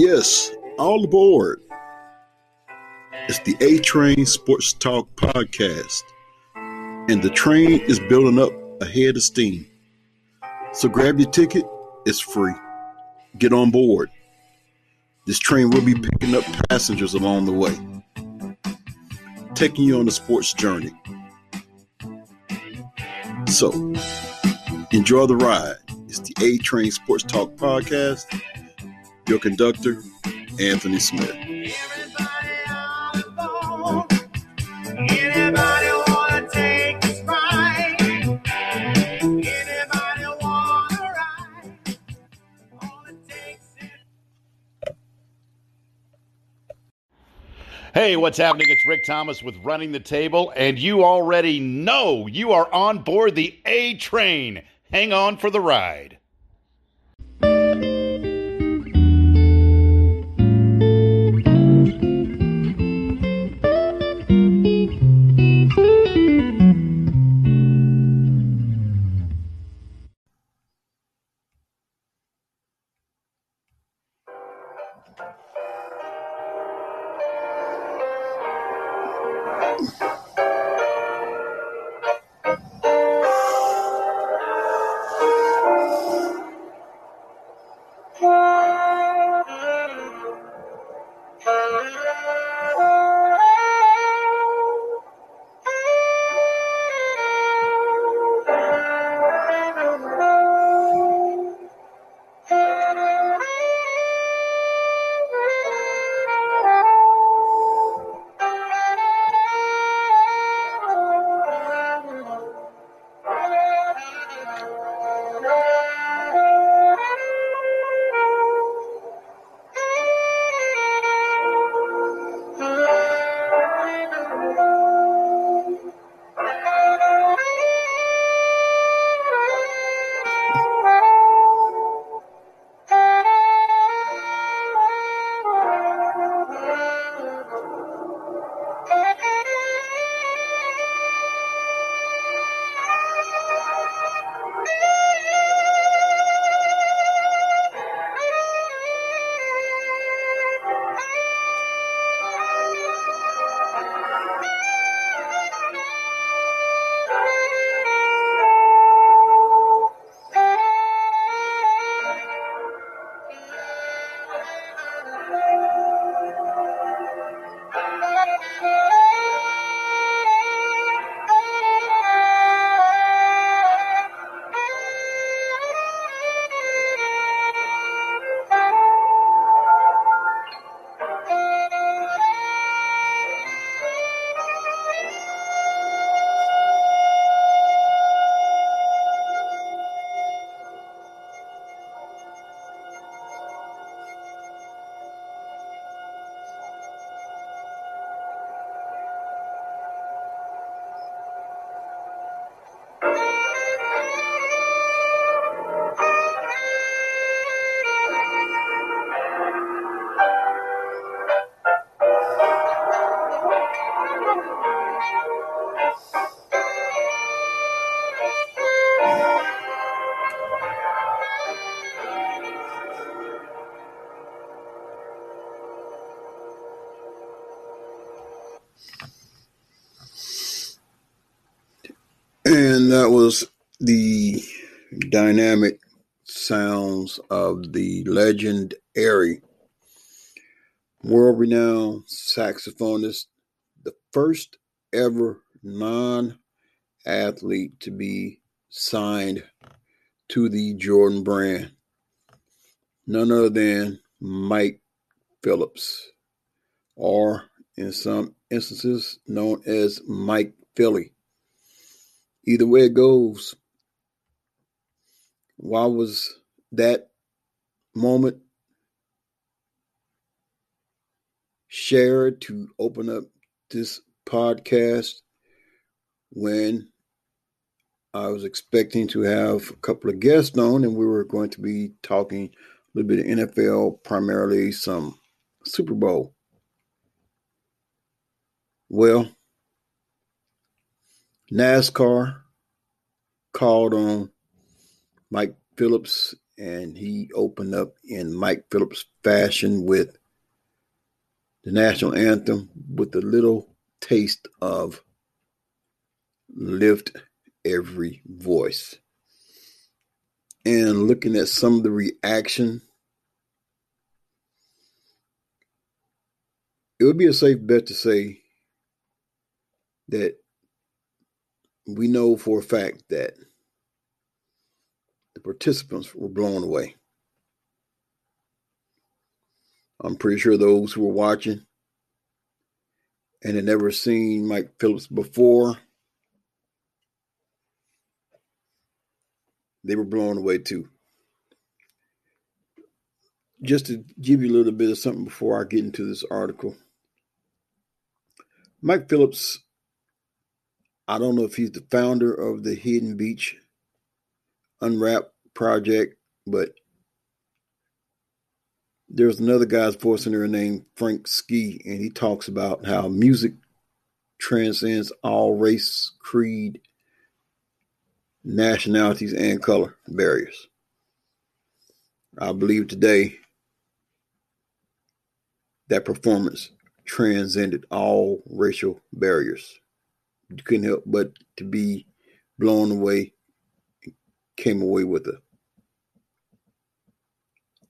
Yes, all aboard. It's the A Train Sports Talk podcast, and the train is building up ahead of steam. So grab your ticket, it's free. Get on board. This train will be picking up passengers along the way, taking you on a sports journey. So, enjoy the ride. It's the A Train Sports Talk podcast. Your conductor, Anthony Smith. Hey, what's happening? It's Rick Thomas with Running the Table, and you already know you are on board the A train. Hang on for the ride. And that was the dynamic sounds of the legend legendary world renowned saxophonist, the first ever non athlete to be signed to the Jordan brand. None other than Mike Phillips, or in some instances known as Mike Philly. Either way it goes, why was that moment shared to open up this podcast when I was expecting to have a couple of guests on and we were going to be talking a little bit of NFL, primarily some Super Bowl. Well, NASCAR called on Mike Phillips and he opened up in Mike Phillips fashion with the national anthem with a little taste of lift every voice. And looking at some of the reaction, it would be a safe bet to say that we know for a fact that the participants were blown away. I'm pretty sure those who were watching and had never seen Mike Phillips before, they were blown away too. Just to give you a little bit of something before I get into this article. Mike Phillips, I don't know if he's the founder of the Hidden Beach Unwrap project, but there's another guy's voice in there named Frank Ski, and he talks about how music transcends all race, creed, nationalities, and color barriers. I believe today that performance transcended all racial barriers. You couldn't help but to be blown away, came away with a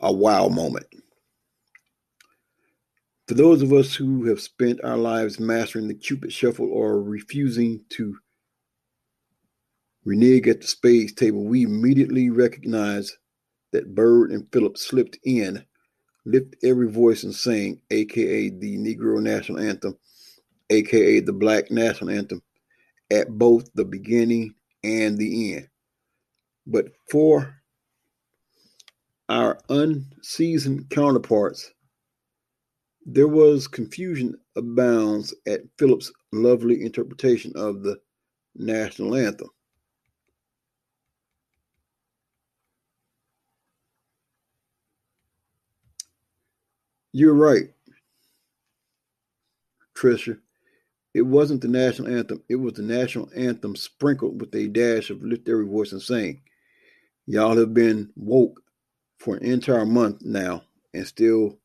a wow moment. For those of us who have spent our lives mastering the Cupid shuffle or refusing to renege at the spades table, we immediately recognize that Bird and Phillips slipped in lift every voice and sing, aka the Negro National Anthem, aka the Black National Anthem, at both the beginning and the end. But for our unseasoned counterparts, there was confusion abounds at Phillips' lovely interpretation of the national anthem. You're right, Trisha. It wasn't the national anthem. It was the national anthem sprinkled with a dash of lift every voice and sing. Y'all have been woke for an entire month now and still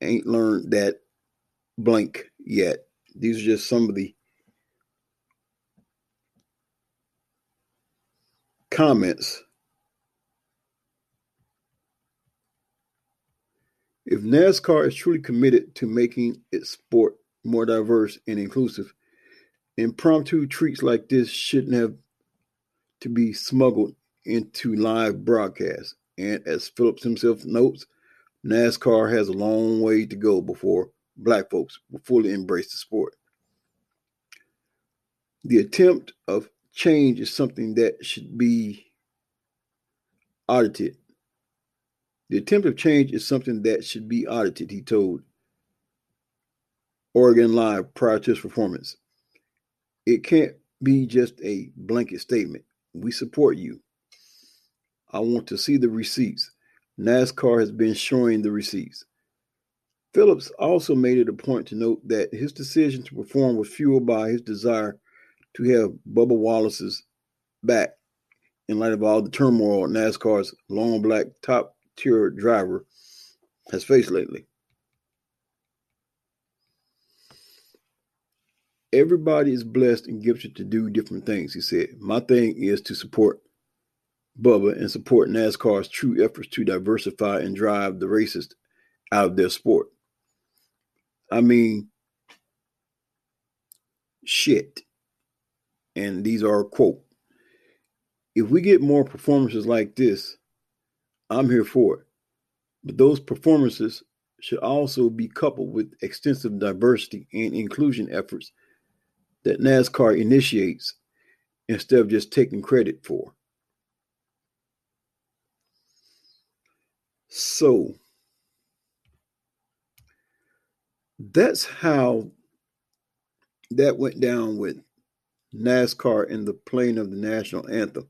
ain't learned that blank yet. These are just some of the comments If NASCAR is truly committed to making its sport more diverse and inclusive, impromptu treats like this shouldn't have to be smuggled into live broadcasts. And as Phillips himself notes, NASCAR has a long way to go before black folks will fully embrace the sport. The attempt of change is something that should be audited the attempt of change is something that should be audited, he told Oregon Live prior to his performance. It can't be just a blanket statement. We support you. I want to see the receipts. NASCAR has been showing the receipts. Phillips also made it a point to note that his decision to perform was fueled by his desire to have Bubba Wallace's back in light of all the turmoil NASCAR's long black top tier driver has faced lately. Everybody is blessed and gifted to do different things, he said. My thing is to support Bubba and support NASCAR's true efforts to diversify and drive the racist out of their sport. I mean, shit. And these are quote. If we get more performances like this, I'm here for it. But those performances should also be coupled with extensive diversity and inclusion efforts that NASCAR initiates instead of just taking credit for. So that's how that went down with NASCAR in the playing of the national anthem.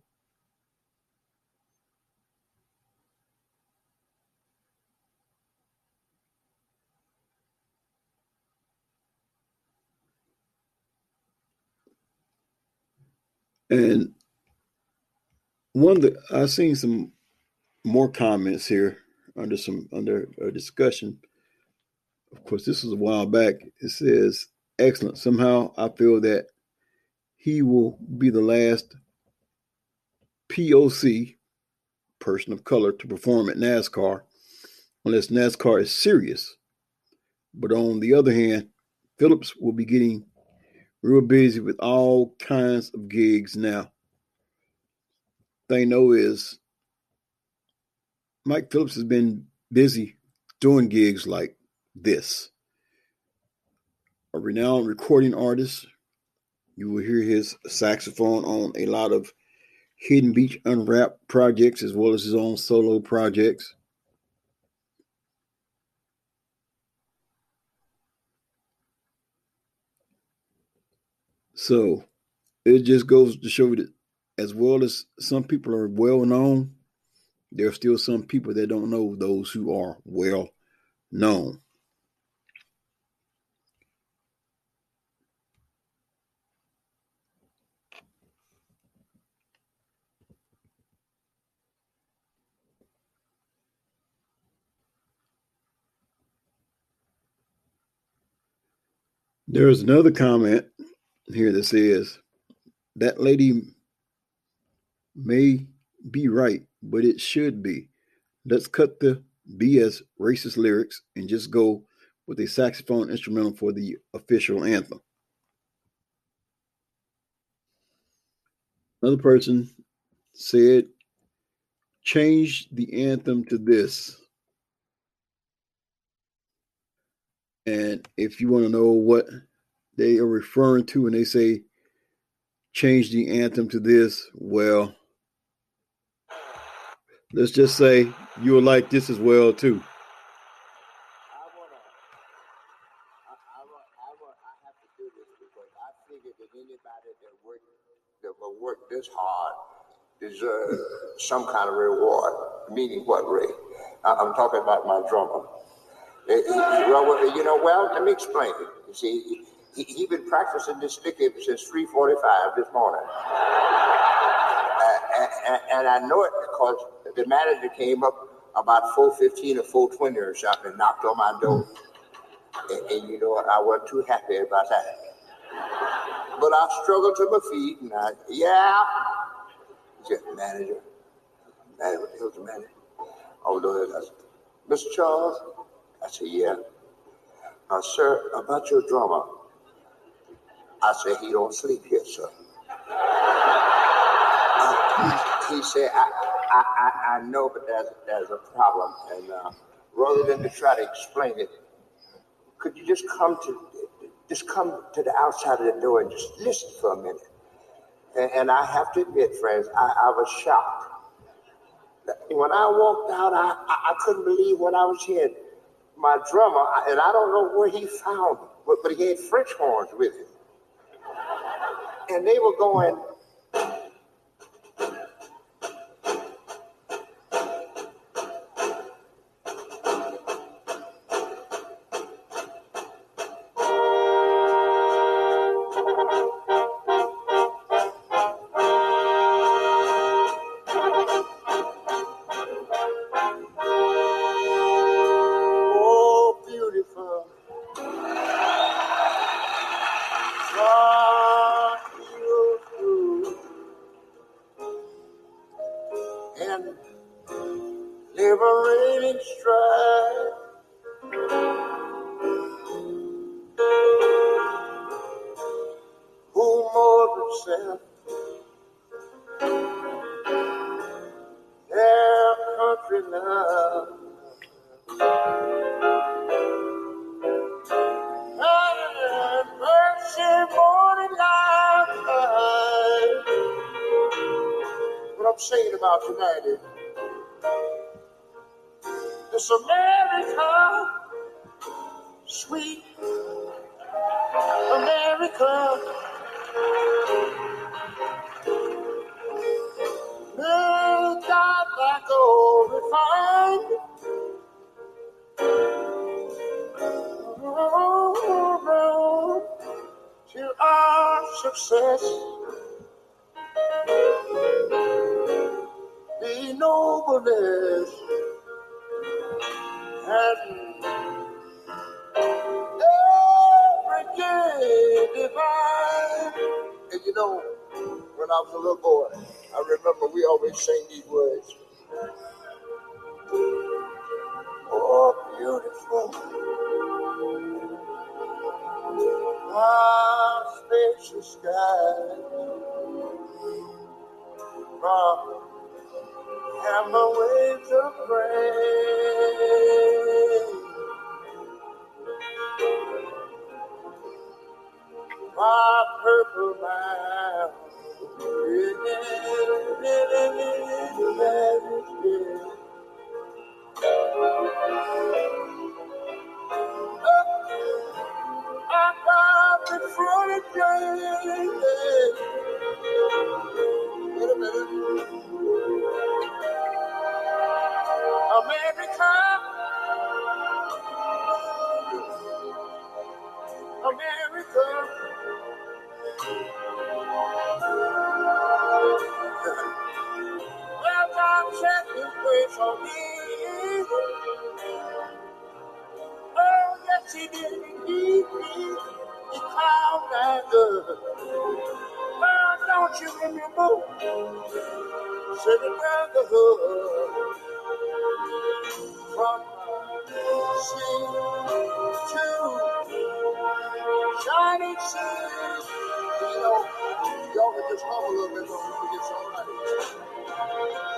And one that I've seen some more comments here under some under a discussion. Of course, this was a while back. It says, "Excellent." Somehow, I feel that he will be the last POC person of color to perform at NASCAR, unless NASCAR is serious. But on the other hand, Phillips will be getting real busy with all kinds of gigs now. Thing know is Mike Phillips has been busy doing gigs like this. A renowned recording artist, you will hear his saxophone on a lot of Hidden Beach Unwrapped projects as well as his own solo projects. So it just goes to show that as well as some people are well known, there are still some people that don't know those who are well known. There's another comment here that says that lady may be right, but it should be. Let's cut the BS racist lyrics and just go with a saxophone instrumental for the official anthem. Another person said, change the anthem to this. And if you want to know what they are referring to when they say change the anthem to this, well, let's just say you will like this as well too. Work this hard deserve uh, some kind of reward. Meaning what, Ray? I'm talking about my drummer. Well, you know, well, let me explain it. You see, he, he been practicing this lick since 3:45 this morning, uh, and, and, I know it because the manager came up about 4:15 or 4:20 or something and knocked on my door, and, and you know? I wasn't too happy about that. But I struggled to my feet, and I, yeah, said, manager, manager, what the manager? Oh, no, that's Mr. Charles. I said, yeah. Uh, sir, about your drummer. I said, he don't sleep here, sir. Uh, he said, I, I, I, I, know, but there's, there's a problem. And uh, rather than to try to explain it, could you just come to just come to the outside of the door and just listen for a minute? And, and I have to admit, friends, I, I was shocked. When I walked out, I, I, I couldn't believe what I was hearing my drummer, and I don't know where he found them, but, but he had French horns with him. And they were going, beautiful. Ah, spacious sky. From hammer waves of grain. My purple mountain. America. America. Well, God set his grace on me. Oh, yes, he did. Called that good. Well, don't you remember? Said the brotherhood from sea to shining sea. You know, y'all can just hum a little bit before we get started.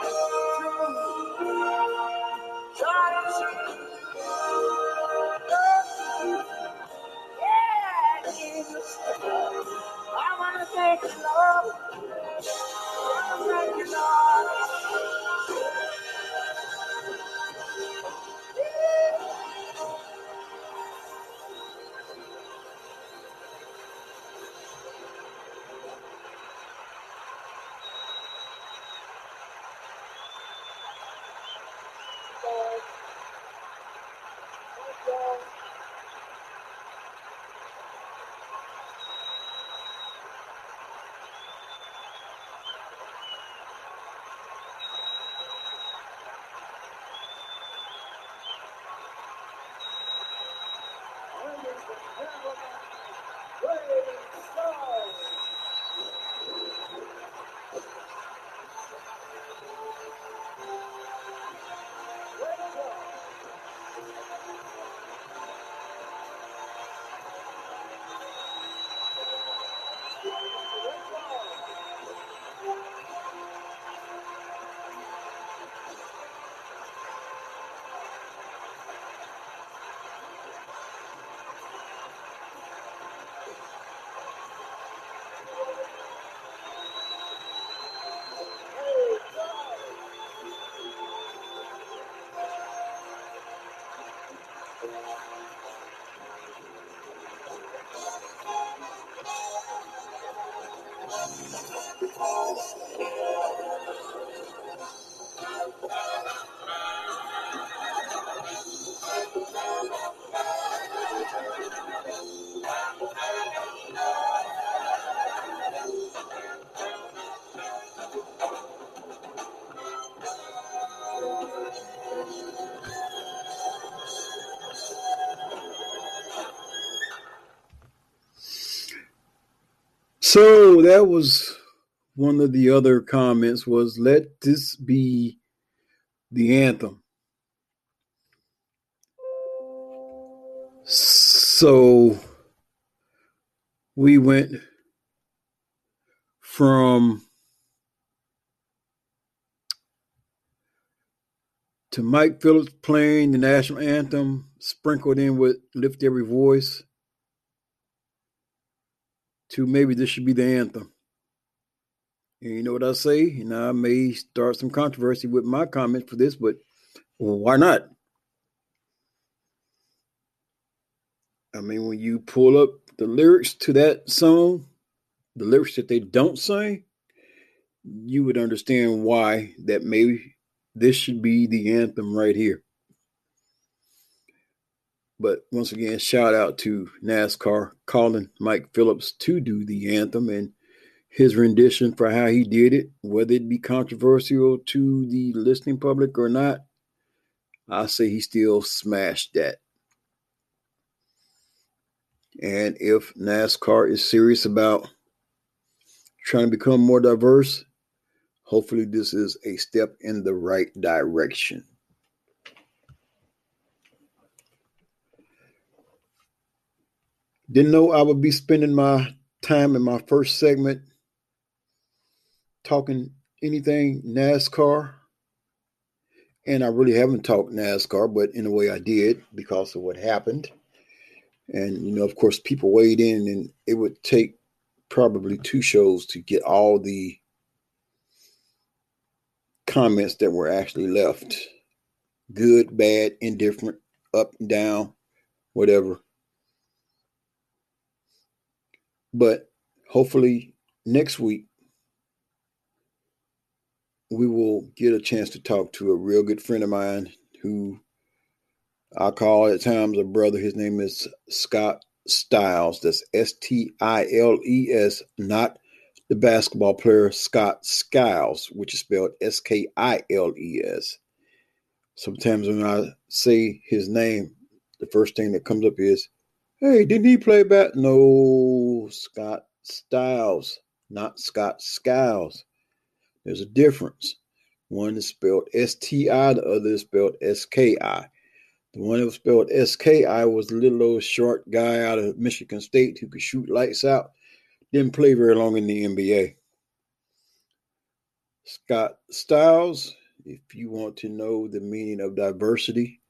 Lord. So that was one of the other comments was let this be the anthem. So we went from to Mike Phillips playing the national anthem, sprinkled in with Lift Every Voice, to maybe this should be the anthem. And you know what I say? And I may start some controversy with my comments for this, but why not? I mean, when you pull up the lyrics to that song, the lyrics that they don't sing, you would understand why that maybe this should be the anthem right here. But once again, shout out to NASCAR calling Mike Phillips to do the anthem and his rendition for how he did it, whether it be controversial to the listening public or not. I say he still smashed that. And if NASCAR is serious about trying to become more diverse, hopefully this is a step in the right direction. Didn't know I would be spending my time in my first segment talking anything NASCAR. And I really haven't talked NASCAR, but in a way I did because of what happened. And, you know, of course, people weighed in, and it would take probably two shows to get all the comments that were actually left good, bad, indifferent, up and down, whatever. But hopefully next week, we will get a chance to talk to a real good friend of mine who I call at times a brother. His name is Scott Styles. That's S T I L E S, not the basketball player Scott Skiles, which is spelled S K I L E S. Sometimes when I say his name, the first thing that comes up is, hey, didn't he play bat? No, Scott Styles, not Scott Skiles. There's a difference. One is spelled S T I, the other is spelled S K I. The one that was spelled S K I was the little old short guy out of Michigan State who could shoot lights out. Didn't play very long in the NBA. Scott Styles, if you want to know the meaning of diversity,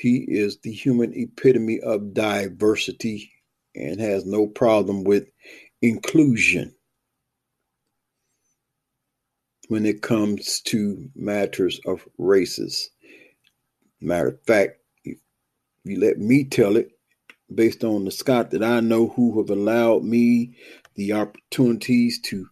he is the human epitome of diversity and has no problem with inclusion when it comes to matters of races. Matter of fact, if you let me tell it, based on the Scott that I know who have allowed me the opportunities to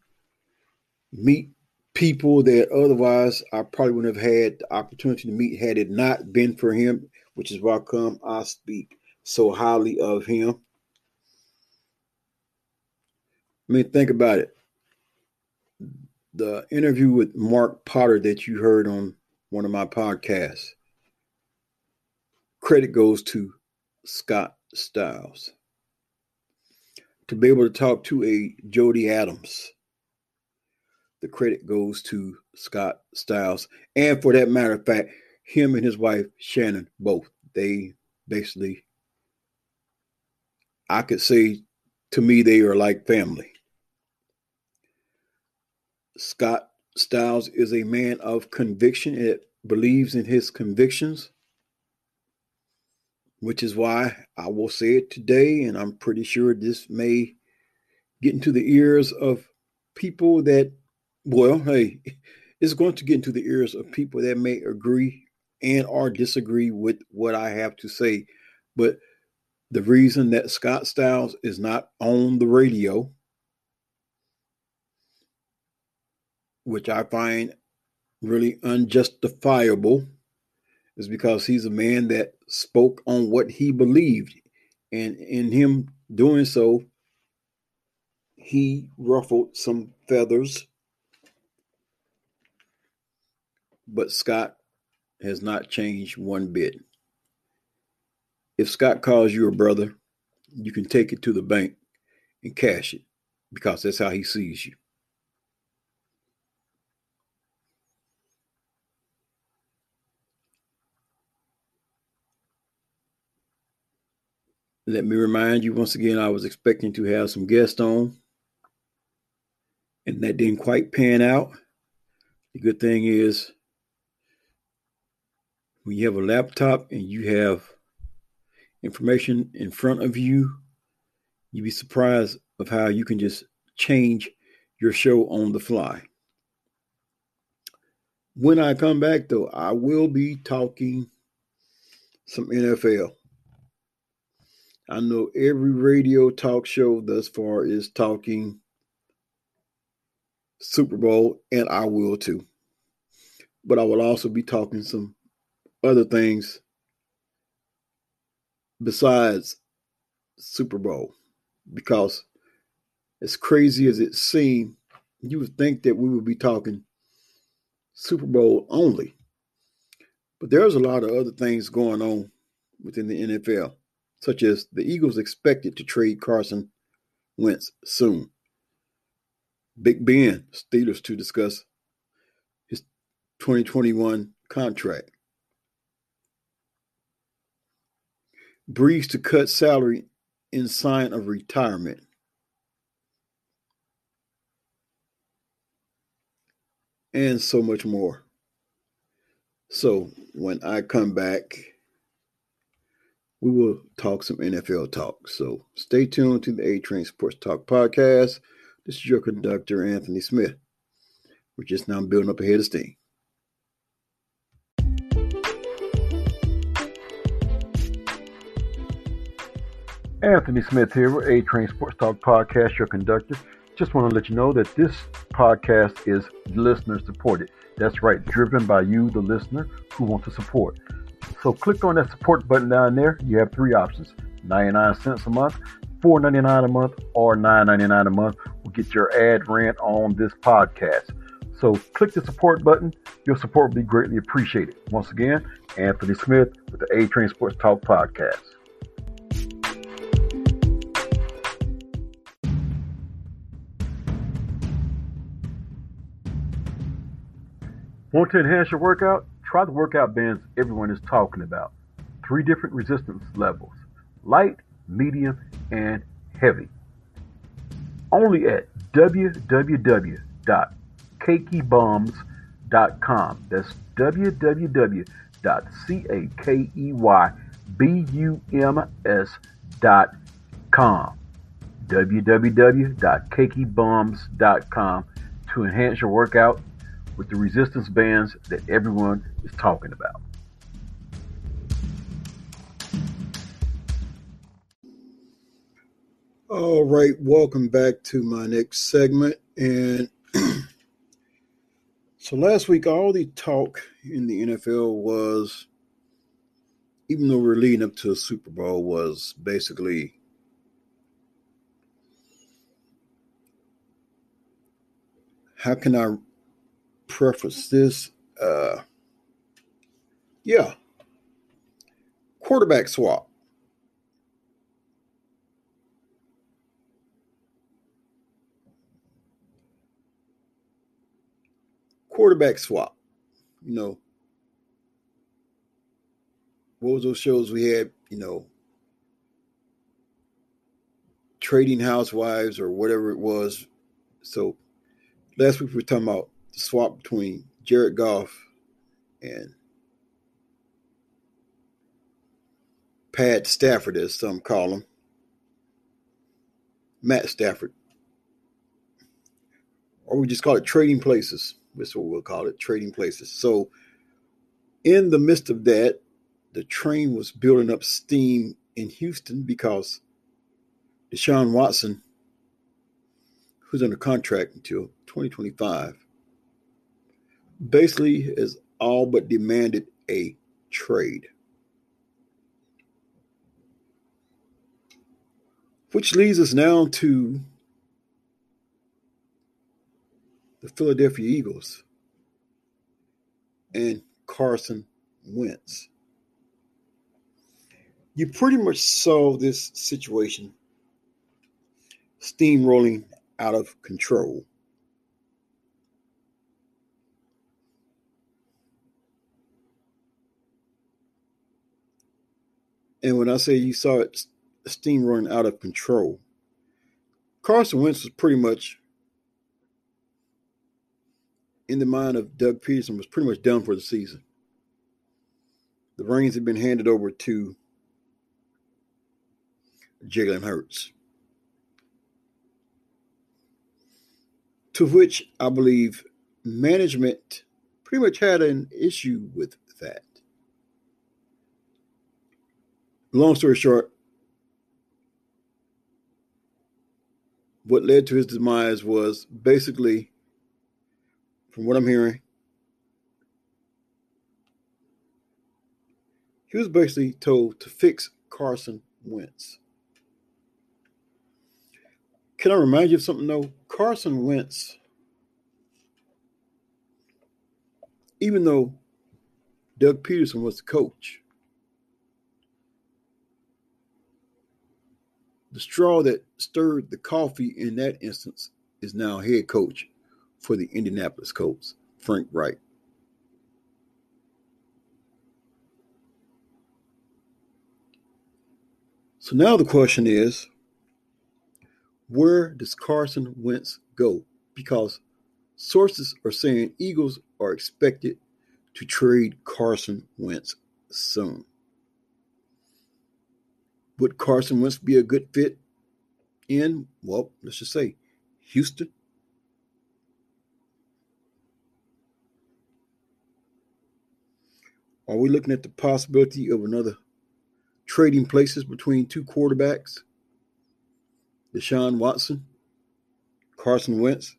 meet people that otherwise I probably wouldn't have had the opportunity to meet had it not been for him, which is why come I speak so highly of him. I mean, think about it the interview with Mark Potter that you heard on one of my podcasts, credit goes to Scott Styles. To be able to talk to a Jody Adams, the credit goes to Scott Styles. And for that matter of fact, him and his wife Shannon both, they basically, I could say to me, they are like family. Scott Styles is a man of conviction and believes in his convictions, which is why I will say it today, and I'm pretty sure this may get into the ears of people that, well, hey, it's going to get into the ears of people that may agree and or disagree with what I have to say. But the reason that Scott Styles is not on the radio which I find really unjustifiable, is because he's a man that spoke on what he believed. And in him doing so, he ruffled some feathers. But Scott has not changed one bit. If Scott calls you a brother, you can take it to the bank and cash it because that's how he sees you. Let me remind you once again, I was expecting to have some guests on, and that didn't quite pan out. The good thing is, when you have a laptop and you have information in front of you, you'd be surprised of how you can just change your show on the fly. When I come back, though, I will be talking some NFL. I know every radio talk show thus far is talking Super Bowl, and I will too. But I will also be talking some other things besides Super Bowl because as crazy as it seemed, you would think that we would be talking Super Bowl only. But there's a lot of other things going on within the NFL, such as the Eagles expected to trade Carson Wentz soon. Big Ben, Steelers to discuss his 2021 contract. Brees to cut salary in sign of retirement. and so much more. So when I come back, we will talk some NFL talk. So stay tuned to the A Train Sports Talk podcast. This is your conductor, Anthony Smith. We're just now building up a head of steam. Anthony Smith here with A Train Sports Talk podcast, your conductor. Just want to let you know that this podcast is listener supported. That's right, driven by you, the listener, who want to support. So click on that support button down there. You have three options 99 cents a month, $4.99 a month, or $9.99 a month will get your ad rent on this podcast. So click the support button. Your support will be greatly appreciated. Once again, Anthony Smith with the A Train Sports Talk podcast. Want to enhance your workout? Try the workout bands everyone is talking about. Three different resistance levels light, medium, and heavy. Only at www.cakeybums.com. That's www.cakeybums.com. www.cakeybums.com to enhance your workout with the resistance bands that everyone is talking about. All right, welcome back to my next segment. And so last week, all the talk in the NFL was, even though we're leading up to a Super Bowl, was basically how can I preface this. Uh, yeah, quarterback swap. Quarterback swap. You know, what was those shows we had? You know, trading housewives or whatever it was. So last week we were talking about swap between Jared Goff and Pat Stafford, as some call him, Matt Stafford, or we just call it trading places. That's what we'll call it, trading places. So, in the midst of that, the train was building up steam in Houston because Deshaun Watson, who's under contract until 2025, basically has all but demanded a trade. Which leads us now to the Philadelphia Eagles and Carson Wentz. You pretty much saw this situation steamrolling out of control. And when I say you saw it steam running out of control, Carson Wentz was pretty much in the mind of Doug Pederson was pretty much done for the season. The reins had been handed over to Jalen Hurts. To which I believe management pretty much had an issue with that. Long story short, what led to his demise was basically, from what I'm hearing, he was basically told to fix Carson Wentz. Can I remind you of something though? Carson Wentz, even though Doug Pederson was the coach, the straw that stirred the coffee in that instance is now head coach for the Indianapolis Colts, Frank Reich. So now the question is where does Carson Wentz go? Because sources are saying Eagles are expected to trade Carson Wentz soon. Would Carson Wentz be a good fit in, well, let's just say Houston? Are we looking at the possibility of another trading places between two quarterbacks? Deshaun Watson, Carson Wentz.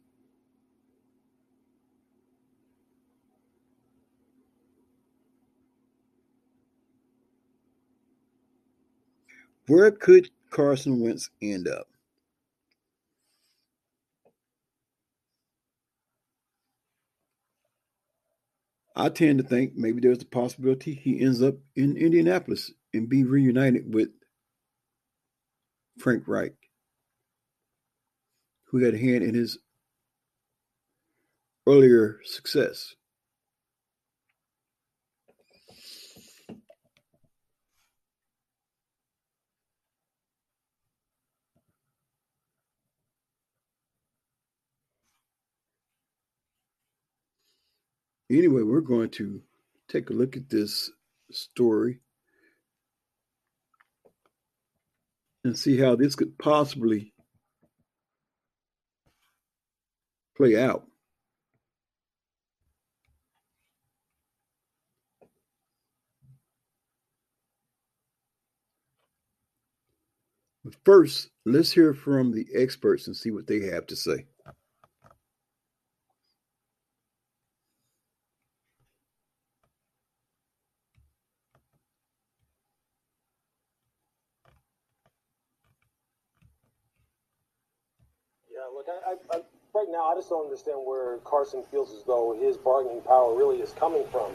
Where could Carson Wentz end up? I tend to think maybe there's a possibility he ends up in Indianapolis and be reunited with Frank Reich, who had a hand in his earlier success. Anyway, we're going to take a look at this story and see how this could possibly play out. First, let's hear from the experts and see what they have to say. Right now, I just don't understand where Carson feels as though his bargaining power really is coming from.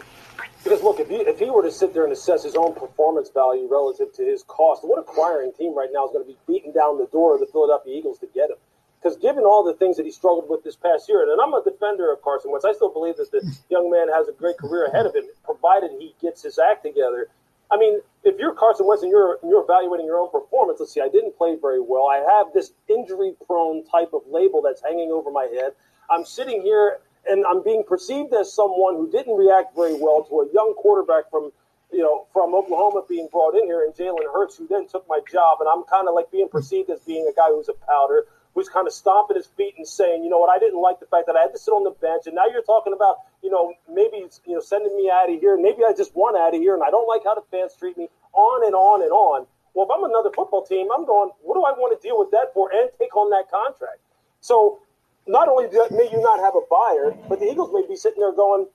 Because look, if he if he were to sit there and assess his own performance value relative to his cost, what acquiring team right now is going to be beating down the door of the Philadelphia Eagles to get him? Because given all the things that he struggled with this past year, and I'm a defender of Carson Wentz, I still believe that the young man has a great career ahead of him, provided he gets his act together. I mean, if you're Carson Wentz and you're you're evaluating your own performance, let's see, I didn't play very well. I have this injury-prone type of label that's hanging over my head. I'm sitting here and I'm being perceived as someone who didn't react very well to a young quarterback from you know from Oklahoma being brought in here, and Jalen Hurts, who then took my job, and I'm kind of like being perceived as being a guy who's a powder who's kind of stomping his feet and saying, you know what, I didn't like the fact that I had to sit on the bench, and now you're talking about, you know, maybe you know sending me out of here, maybe I just want out of here, and I don't like how the fans treat me, on and on and on. Well, if I'm another football team, I'm going, what do I want to deal with that for, and take on that contract? So not only may you not have a buyer, but the Eagles may be sitting there going,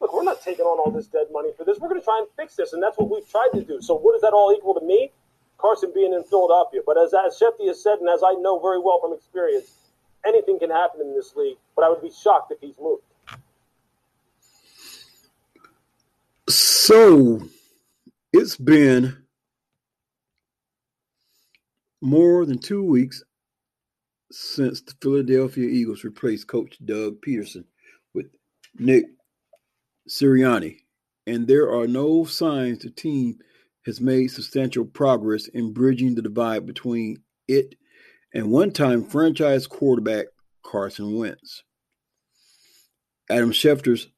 look, we're not taking on all this dead money for this. We're going to try and fix this, and that's what we've tried to do. So what does that all equal to me? Carson being in Philadelphia. But as, as Schefty has said, and as I know very well from experience, anything can happen in this league. But I would be shocked if he's moved. So it's been more than two weeks since the Philadelphia Eagles replaced coach Doug Pederson with Nick Sirianni, and there are no signs the team has made substantial progress in bridging the divide between it and one time franchise quarterback Carson Wentz. Adam Schefter's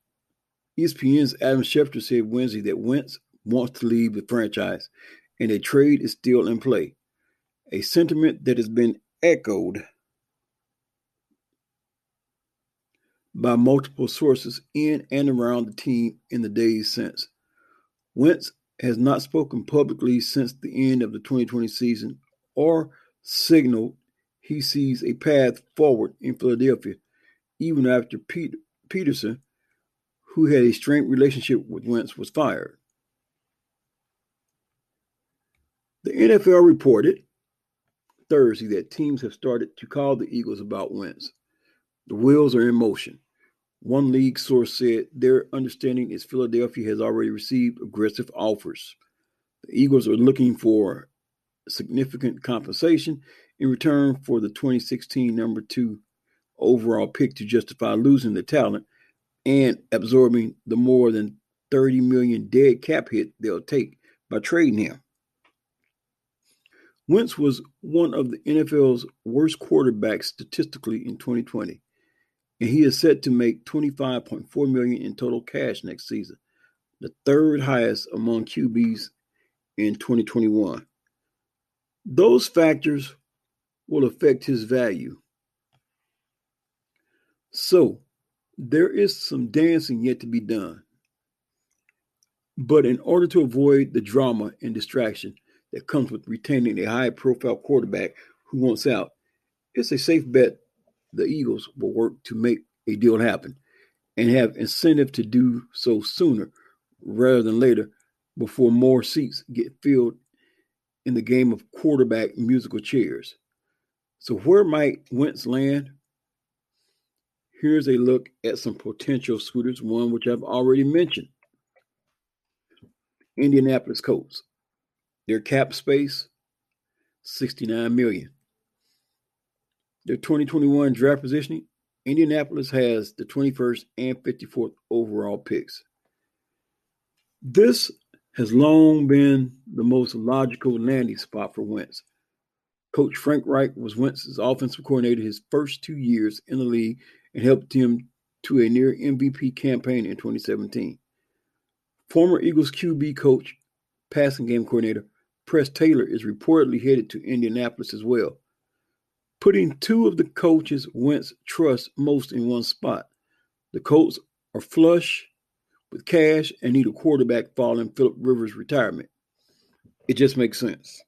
ESPN's Adam Schefter said Wednesday that Wentz wants to leave the franchise and a trade is still in play, a sentiment that has been echoed by multiple sources in and around the team in the days since. Wentz has not spoken publicly since the end of the 2020 season or signaled he sees a path forward in Philadelphia, even after Pete, Pederson, who had a strained relationship with Wentz, was fired. The NFL reported Thursday that teams have started to call the Eagles about Wentz. The wheels are in motion. One league source said their understanding is Philadelphia has already received aggressive offers. The Eagles are looking for significant compensation in return for the 2016 number two overall pick to justify losing the talent and absorbing the more than 30 million dead cap hit they'll take by trading him. Wentz was one of the NFL's worst quarterbacks statistically in 2020, and he is set to make 25.4 million in total cash next season, the third highest among QBs in 2021. Those factors will affect his value. So, there is some dancing yet to be done. But in order to avoid the drama and distraction, that comes with retaining a high profile quarterback who wants out, it's a safe bet the Eagles will work to make a deal happen and have incentive to do so sooner rather than later before more seats get filled in the game of quarterback musical chairs. So, where might Wentz land? Here's a look at some potential suitors, one which I've already mentioned Indianapolis Colts. Their cap space, 69 million. Their 2021 draft positioning, Indianapolis has the 21st and 54th overall picks. This has long been the most logical landing spot for Wentz. Coach Frank Reich was Wentz's offensive coordinator his first two years in the league and helped him to a near MVP campaign in 2017. Former Eagles QB coach, passing game coordinator Press Taylor is reportedly headed to Indianapolis as well, putting two of the coaches Wentz trusts most in one spot. The Colts are flush with cash and need a quarterback following Philip Rivers' retirement. It just makes sense.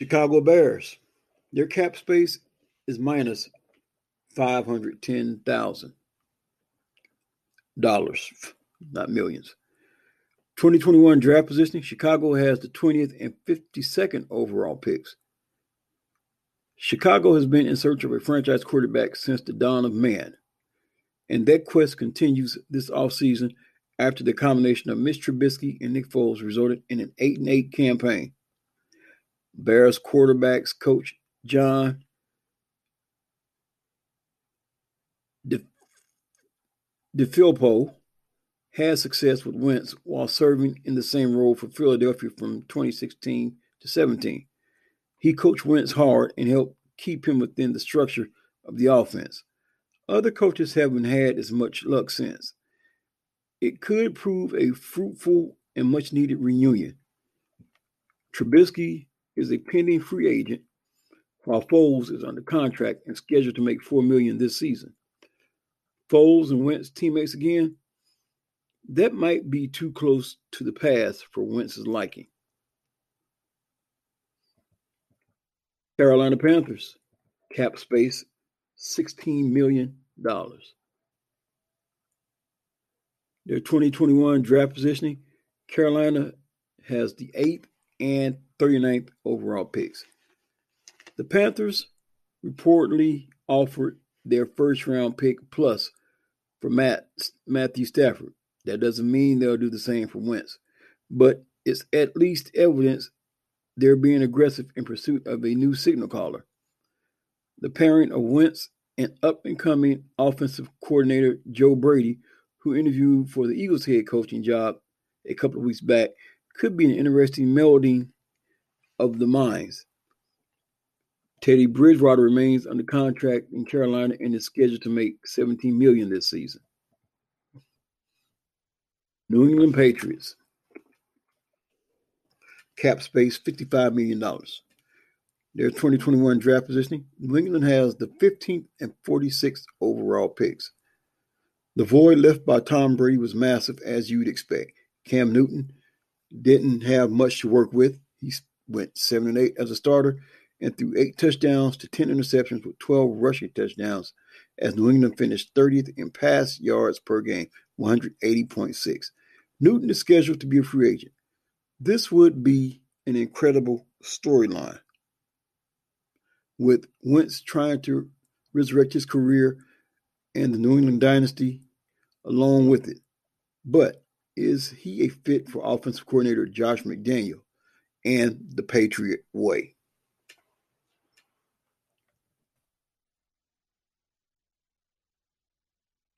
Chicago Bears. Their cap space is minus 510,000 dollars, not millions. 2021 draft positioning, Chicago has the 20th and 52nd overall picks. Chicago has been in search of a franchise quarterback since the dawn of man, and that quest continues this offseason after the combination of Mitch Trubisky and Nick Foles resulted in an 8 and 8 campaign. Bears quarterbacks coach John DeFilippo had success with Wentz while serving in the same role for Philadelphia from 2016 to 17. He coached Wentz hard and helped keep him within the structure of the offense. Other coaches haven't had as much luck since. It could prove a fruitful and much needed reunion. Trubisky is a pending free agent, while Foles is under contract and scheduled to make 4 million this season. Foles and Wentz teammates again, that might be too close to the past for Wentz's liking. Carolina Panthers, cap space $16 million. Their 2021 draft positioning, Carolina has the 8th and 39th overall picks. The Panthers reportedly offered their first round pick plus for Matt Matthew Stafford. That doesn't mean they'll do the same for Wentz, but it's at least evidence they're being aggressive in pursuit of a new signal caller. The pairing of Wentz and up and coming offensive coordinator Joe Brady, who interviewed for the Eagles head coaching job a couple of weeks back, could be an interesting melding of the minds. Teddy Bridgewater remains under contract in Carolina and is scheduled to make 17 million this season. New England Patriots. Cap space $55 million. their 2021 draft positioning, New England has the 15th and 46th overall picks. The void left by Tom Brady was massive, as you'd expect. Cam Newton didn't have much to work with. He went 7 and 8 as a starter and threw 8 touchdowns to 10 interceptions with 12 rushing touchdowns as New England finished 30th in pass yards per game, 180.6. Newton is scheduled to be a free agent. This would be an incredible storyline with Wentz trying to resurrect his career and the New England dynasty along with it. But is he a fit for offensive coordinator Josh McDaniel and the Patriot way?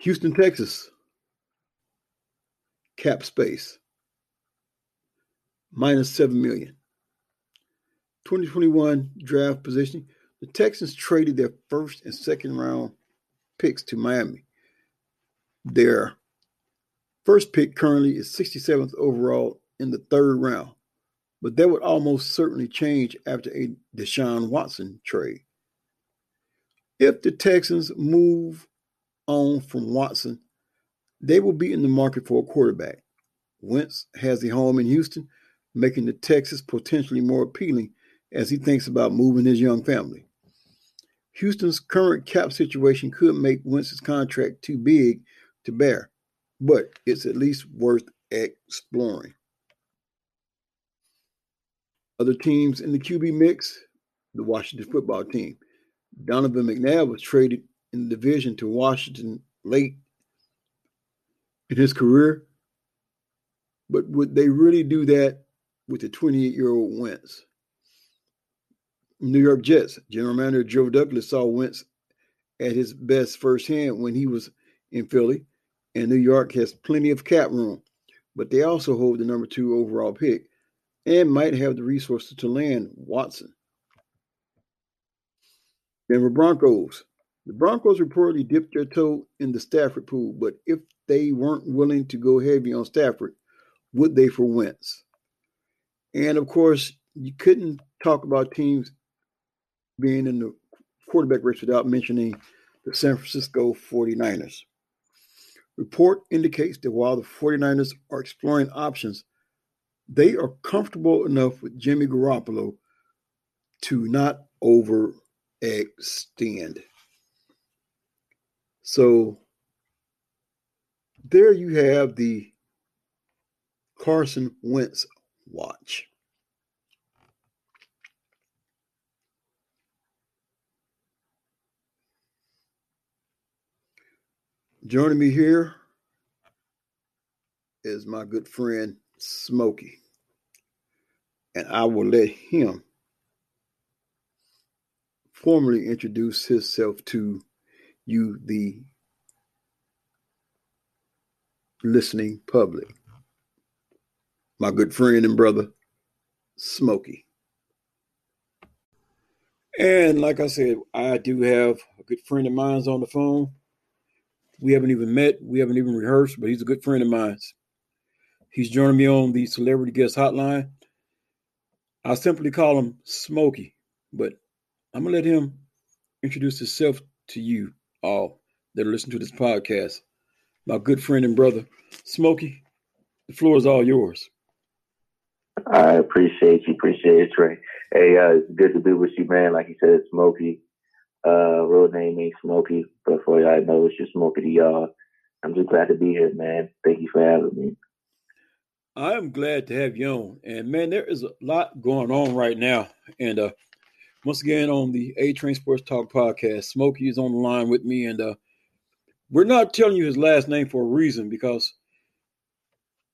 Houston, Texas. Cap space. Minus 7 million. 2021 draft position. The Texans traded their first and second round picks to Miami. Their first pick currently is 67th overall in the third round, but that would almost certainly change after a Deshaun Watson trade. If the Texans move on from Watson, they will be in the market for a quarterback. Wentz has a home in Houston, making the Texas potentially more appealing as he thinks about moving his young family. Houston's current cap situation could make Wentz's contract too big to bear, but it's at least worth exploring. Other teams in the QB mix, the Washington football team. Donovan McNabb was traded in the division to Washington late in his career, but would they really do that with the 28 year old Wentz? New York Jets general manager Joe Douglas saw Wentz at his best firsthand when he was in Philly, and New York has plenty of cap room, but they also hold the number two overall pick and might have the resources to land Watson. Denver Broncos. The Broncos reportedly dipped their toe in the Stafford pool, but if they weren't willing to go heavy on Stafford, would they for Wentz? And of course, you couldn't talk about teams being in the quarterback race without mentioning the San Francisco 49ers. Report indicates that while the 49ers are exploring options, they are comfortable enough with Jimmy Garoppolo to not overextend. So there you have the Carson Wentz watch. Joining me here is my good friend Smokey. And I will let him formally introduce himself to you, the listening public. My good friend and brother, Smokey. And like I said, I do have a good friend of mine's on the phone. We haven't even met, we haven't even rehearsed, but he's a good friend of mine. He's joining me on the celebrity guest hotline. I simply call him Smokey, but I'm gonna let him introduce himself to you all that are listening to this podcast. My good friend and brother, Smokey, the floor is all yours. I appreciate you, appreciate it, Trey. Hey, uh, it's good to be with you, man. Like you said, Smokey. Uh, real name ain't Smokey, but for y'all I know, it's just Smokey to y'all. I'm just glad to be here, man. Thank you for having me. I am glad to have you on. And man, there is a lot going on right now. And uh once again on the A Train Sports Talk podcast, Smokey is on the line with me. And uh we're not telling you his last name for a reason because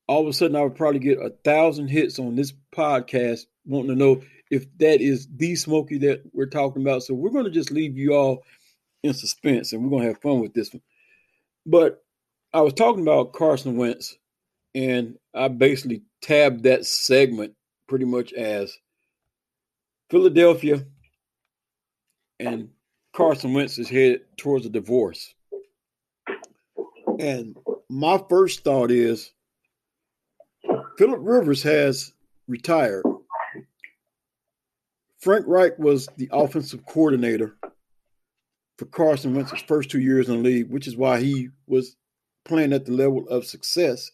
all of a sudden I would probably get a thousand hits on this podcast wanting to know if that is the Smokey that we're talking about. So we're going to just leave you all in suspense and we're going to have fun with this one. But I was talking about Carson Wentz and I basically tabbed that segment pretty much as Philadelphia and Carson Wentz is headed towards a divorce. And my first thought is Philip Rivers has retired Frank Reich was the offensive coordinator for Carson Wentz's first two years in the league, which is why he was playing at the level of success.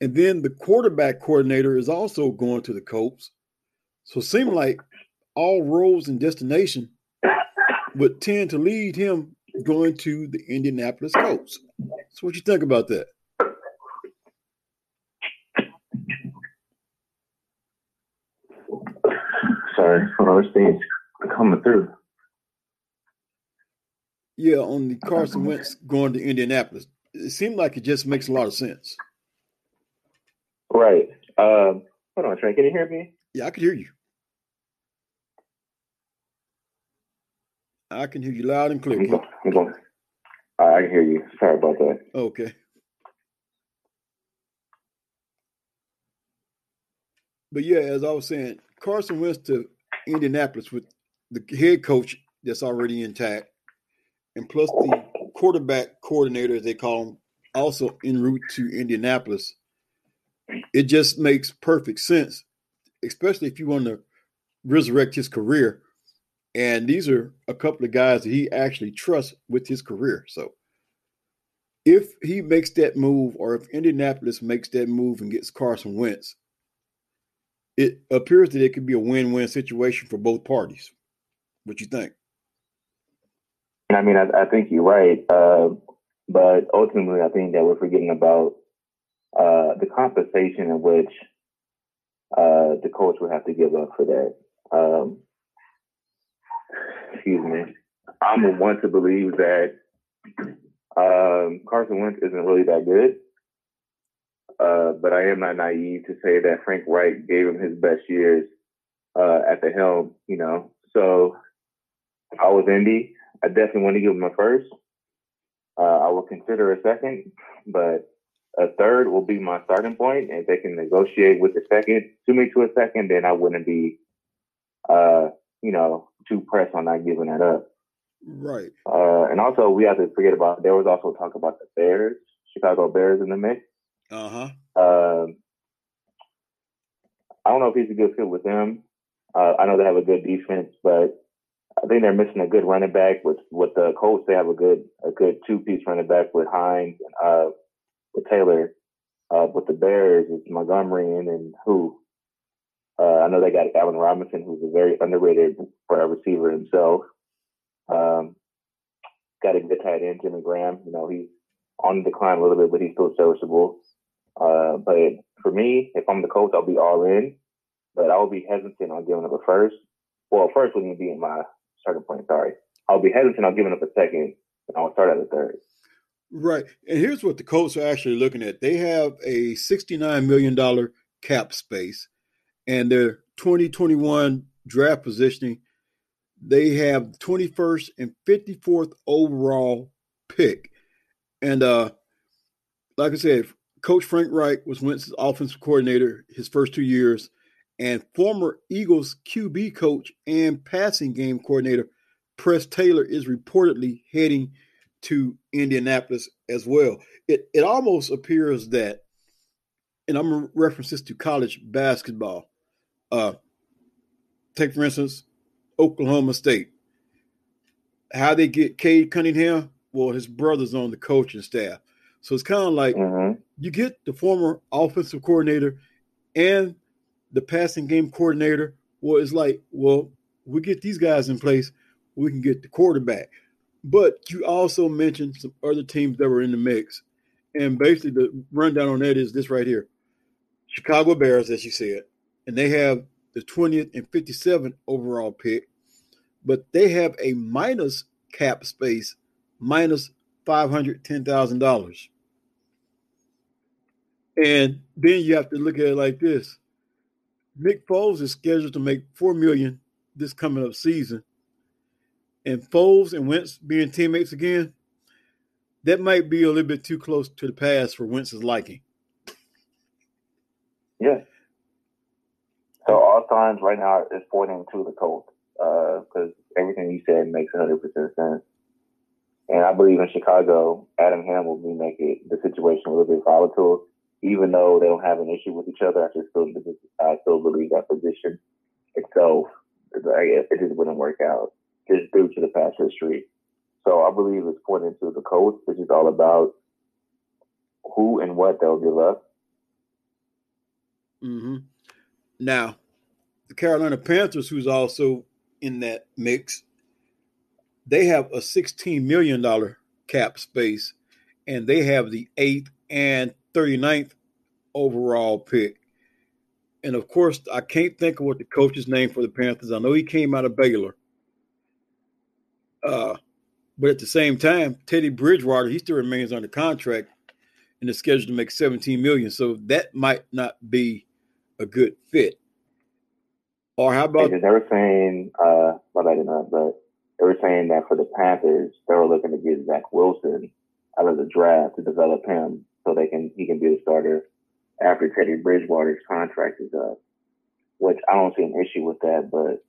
And then the quarterback coordinator is also going to the Colts. So it seemed like all roads and destination would tend to lead him going to the Indianapolis Colts. So what you think about that? Sorry, hold on, things coming through. Yeah, on the Carson Wentz going to Indianapolis. It seemed like it just makes a lot of sense. Right. Um, hold on, Trey. Can you hear me? Yeah, I can hear you. I can hear you loud and clear. I'm going. I'm going. I can hear you. Sorry about that. Okay. But yeah, as I was saying, Carson went to Indianapolis with the head coach that's already intact, and plus the quarterback coordinator, as they call him, also en route to Indianapolis. It just makes perfect sense, especially if you want to resurrect his career. And these are a couple of guys that he actually trusts with his career. So if he makes that move, or if Indianapolis makes that move and gets Carson Wentz, it appears that it could be a win-win situation for both parties. What you think? I mean, I, I think you're right, uh, but ultimately, I think that we're forgetting about uh, the compensation in which uh, the coach would have to give up for that. Um, excuse me. I'm one to believe that um, Carson Wentz isn't really that good. Uh, but I am not naive to say that Frank Reich gave him his best years uh, at the helm, you know. So I was Indy. I definitely want to give him a first. Uh, I will consider a second, but a third will be my starting point. And if they can negotiate with the second to me to a second, then I wouldn't be, uh, you know, too pressed on not giving that up. Right. Uh, and also, we have to forget about there was also talk about the Bears, Chicago Bears in the mix. Uh-huh. Um, I don't know if he's a good fit with them. Uh, I know they have a good defense, but I think they're missing a good running back. With with the Colts, they have a good a good two piece running back with Hines and uh, with Taylor. Uh, with the Bears, it's Montgomery and, and who? Uh, I know they got Allen Robinson, who's a very underrated receiver himself. Um, got a good tight end, Jimmy Graham. You know, he's on the decline a little bit, but he's still serviceable. Uh, but for me, if I'm the coach, I'll be all in. But I will be hesitant on giving up a first. Well, first wouldn't be in my starting point. Sorry, I'll be hesitant on giving up a second, and I'll start at a third. Right. And here's what the Colts are actually looking at. They have a $69 million cap space, and their 2021 draft positioning, they have 21st and 54th overall pick. And uh, like I said, Coach Frank Reich was Wentz's offensive coordinator his first two years, and former Eagles QB coach and passing game coordinator Press Taylor is reportedly heading to Indianapolis as well. It it almost appears that, and I'm gonna reference this to college basketball. Uh, take for instance, Oklahoma State. How they get Cade Cunningham? Well, his brother's on the coaching staff. So it's kind of like mm-hmm. you get the former offensive coordinator and the passing game coordinator. Well, it's like, well, we get these guys in place, we can get the quarterback. But you also mentioned some other teams that were in the mix. And basically, the rundown on that is this right here Chicago Bears, as you said, and they have the 20th and 57th overall pick, but they have a minus cap space, minus $510,000. And then you have to look at it like this. Nick Foles is scheduled to make four million this coming up season. And Foles and Wentz being teammates again, that might be a little bit too close to the past for Wentz's liking. Yeah. So all signs right now is pointing to the Colts because uh, everything you said makes 100% sense. And I believe in Chicago, Adam Ham will be making the situation a little bit volatile. Even though they don't have an issue with each other, I just still I still believe that position itself it, just wouldn't work out just due to the past history. So I believe it's pointing to the coach, which is all about who and what they'll give up. Mm-hmm. Now, the Carolina Panthers, who's also in that mix, they have a $16 million cap space, and they have the eighth and 39th overall pick. And of course, I can't think of what the coach's name for the Panthers. I know he came out of Baylor. Uh, but at the same time, Teddy Bridgewater, he still remains under contract and is scheduled to make 17 million. So that might not be a good fit. Or how about they were saying, uh, well, I didn't know, but they were saying that for the Panthers, they were looking to get Zach Wilson out of the draft to develop him so they can he can be a starter after Teddy Bridgewater's contract is up. Which I don't see an issue with that, but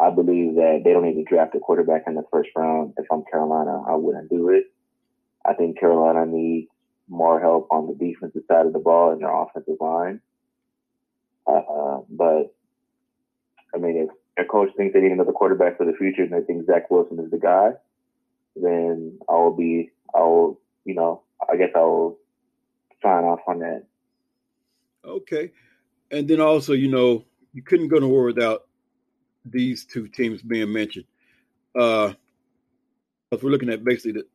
I believe that they don't need to draft a quarterback in the first round. If I'm Carolina, I wouldn't do it. I think Carolina needs more help on the defensive side of the ball and their offensive line. Uh, but I mean, if a coach thinks they need another quarterback for the future and they think Zach Wilson is the guy, then I will be, I will, you know, I guess I will sign off on that. Okay. And then also, you know, you couldn't go nowhere without these two teams being mentioned. Uh, if we're looking at basically the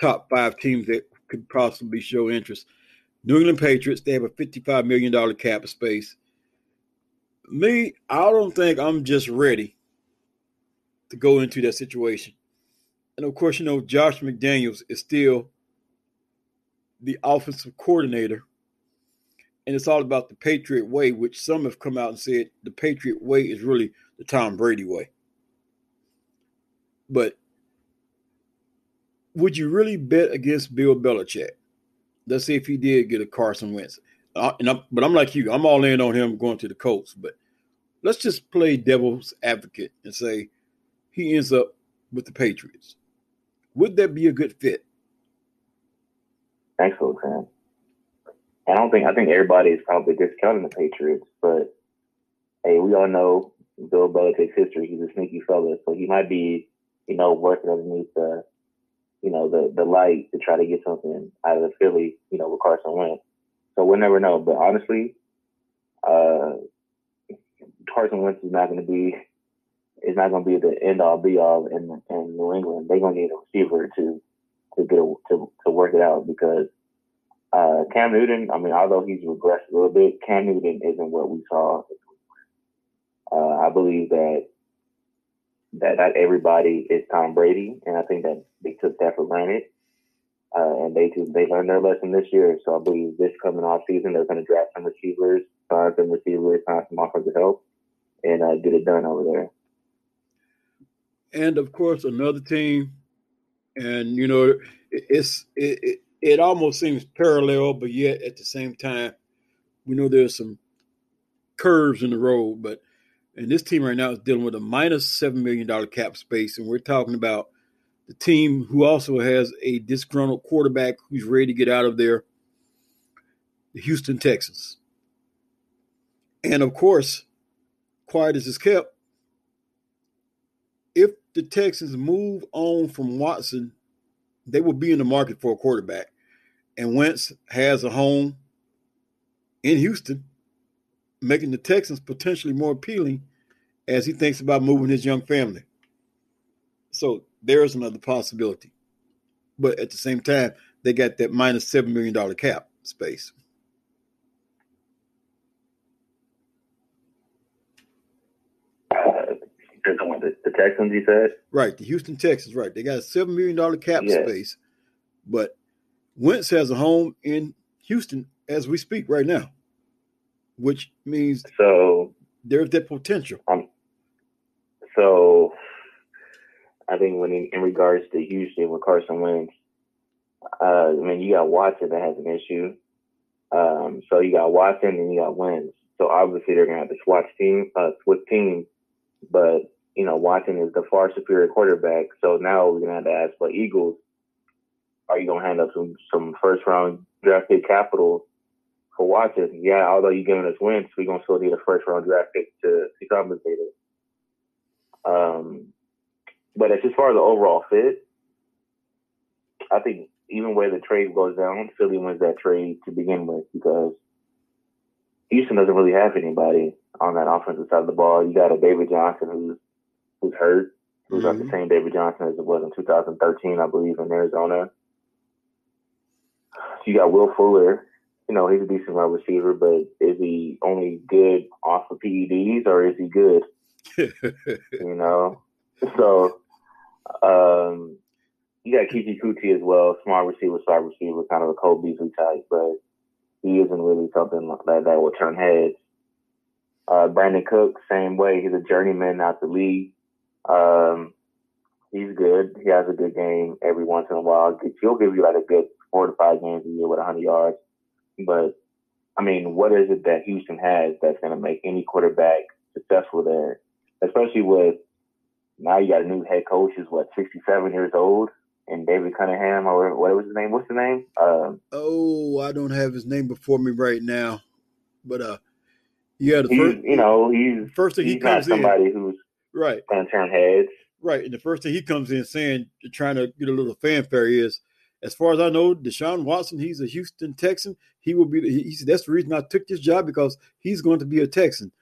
top five teams that could possibly show interest. New England Patriots, they have a $55 million cap space. Me, I don't think I'm just ready to go into that situation. And of course, you know, Josh McDaniels is still the offensive coordinator. And it's all about the Patriot way, which some have come out and said the Patriot way is really the Tom Brady way. But would you really bet against Bill Belichick? Let's say if he did get a Carson Wentz. Uh, I'm, but I'm like you, I'm all in on him going to the Colts. But let's just play devil's advocate and say he ends up with the Patriots. Would that be a good fit? Thanks, so, Sam. I don't think I think everybody is probably discounting the Patriots, but hey, we all know Bill Belichick's history. He's a sneaky fella, so he might be, you know, working underneath the you know, the the light to try to get something out of the Philly, you know, with Carson Wentz. So we'll never know. But honestly, uh, Carson Wentz is not going to be is not going to be the end all be all in in New England. They're going to need a receiver to to get a, to to work it out because uh, Cam Newton. I mean, although he's regressed a little bit, Cam Newton isn't what we saw. Uh, I believe that that not everybody is Tom Brady, and I think that they took that for granted. Uh, and they too, they learned their lesson this year. So I believe this coming off season, they're going to draft some receivers, find some receivers, find some offensive help, and uh, get it done over there. And of course, another team, and you know, it's it, it, it almost seems parallel, but yet at the same time, we know there's some curves in the road. But and this team right now is dealing with a minus seven million dollar cap space, and we're talking about the team who also has a disgruntled quarterback who's ready to get out of there, the Houston Texans. And of course, quiet as is kept, if the Texans move on from Watson, they will be in the market for a quarterback. And Wentz has a home in Houston, making the Texans potentially more appealing as he thinks about moving his young family. So there's another possibility. But at the same time, they got that minus minus seven million dollar cap space. Uh, the, the Texans, you said? Right, the Houston Texans, right. They got a seven million dollar cap yeah. space, but Wentz has a home in Houston as we speak right now, which means so there's that potential. Um, so I think when in, in regards to Houston with Carson Wentz, uh, I mean you got Watson that has an issue. Um, so you got Watson and you got Wentz. So obviously they're gonna have to switch team, uh, switch teams. But you know Watson is the far superior quarterback. So now we're gonna have to ask but Eagles. Are you gonna hand up some some first round draft pick capital Watson? Yeah, although you're giving us wins, we're gonna still need a first round draft pick to to compensate it. Um, but as far as the overall fit, I think even where the trade goes down, Philly wins that trade to begin with because Houston doesn't really have anybody on that offensive side of the ball. You got a David Johnson who's who's hurt, who's mm-hmm. not the same David Johnson as it was in 2013, I believe, in Arizona. You got Will Fuller. You know, he's a decent wide receiver, but is he only good off of PEDs or is he good? you know, so um, you got Keke Coutee as well, smart receiver, slot receiver, kind of a Cole Beasley type, but he isn't really something that that will turn heads. Uh, Brandin Cook, same way. He's a journeyman out the league. Um, he's good. He has a good game every once in a while. He'll give you like a good four to five games a year with 100 yards. But I mean, what is it that Houston has that's going to make any quarterback successful there? Especially with now you got a new head coach who's what 67 years old and David Cunningham or what was his name? What's the name? Um, oh, I don't have his name before me right now, but uh, yeah, the first you know he's first thing he comes not somebody in, who's right going to turn heads. Right, and the first thing he comes in saying, trying to get a little fanfare is, as far as I know, Deshaun Watson, he's a Houston Texan. He will be. He said that's the reason I took this job because he's going to be a Texan.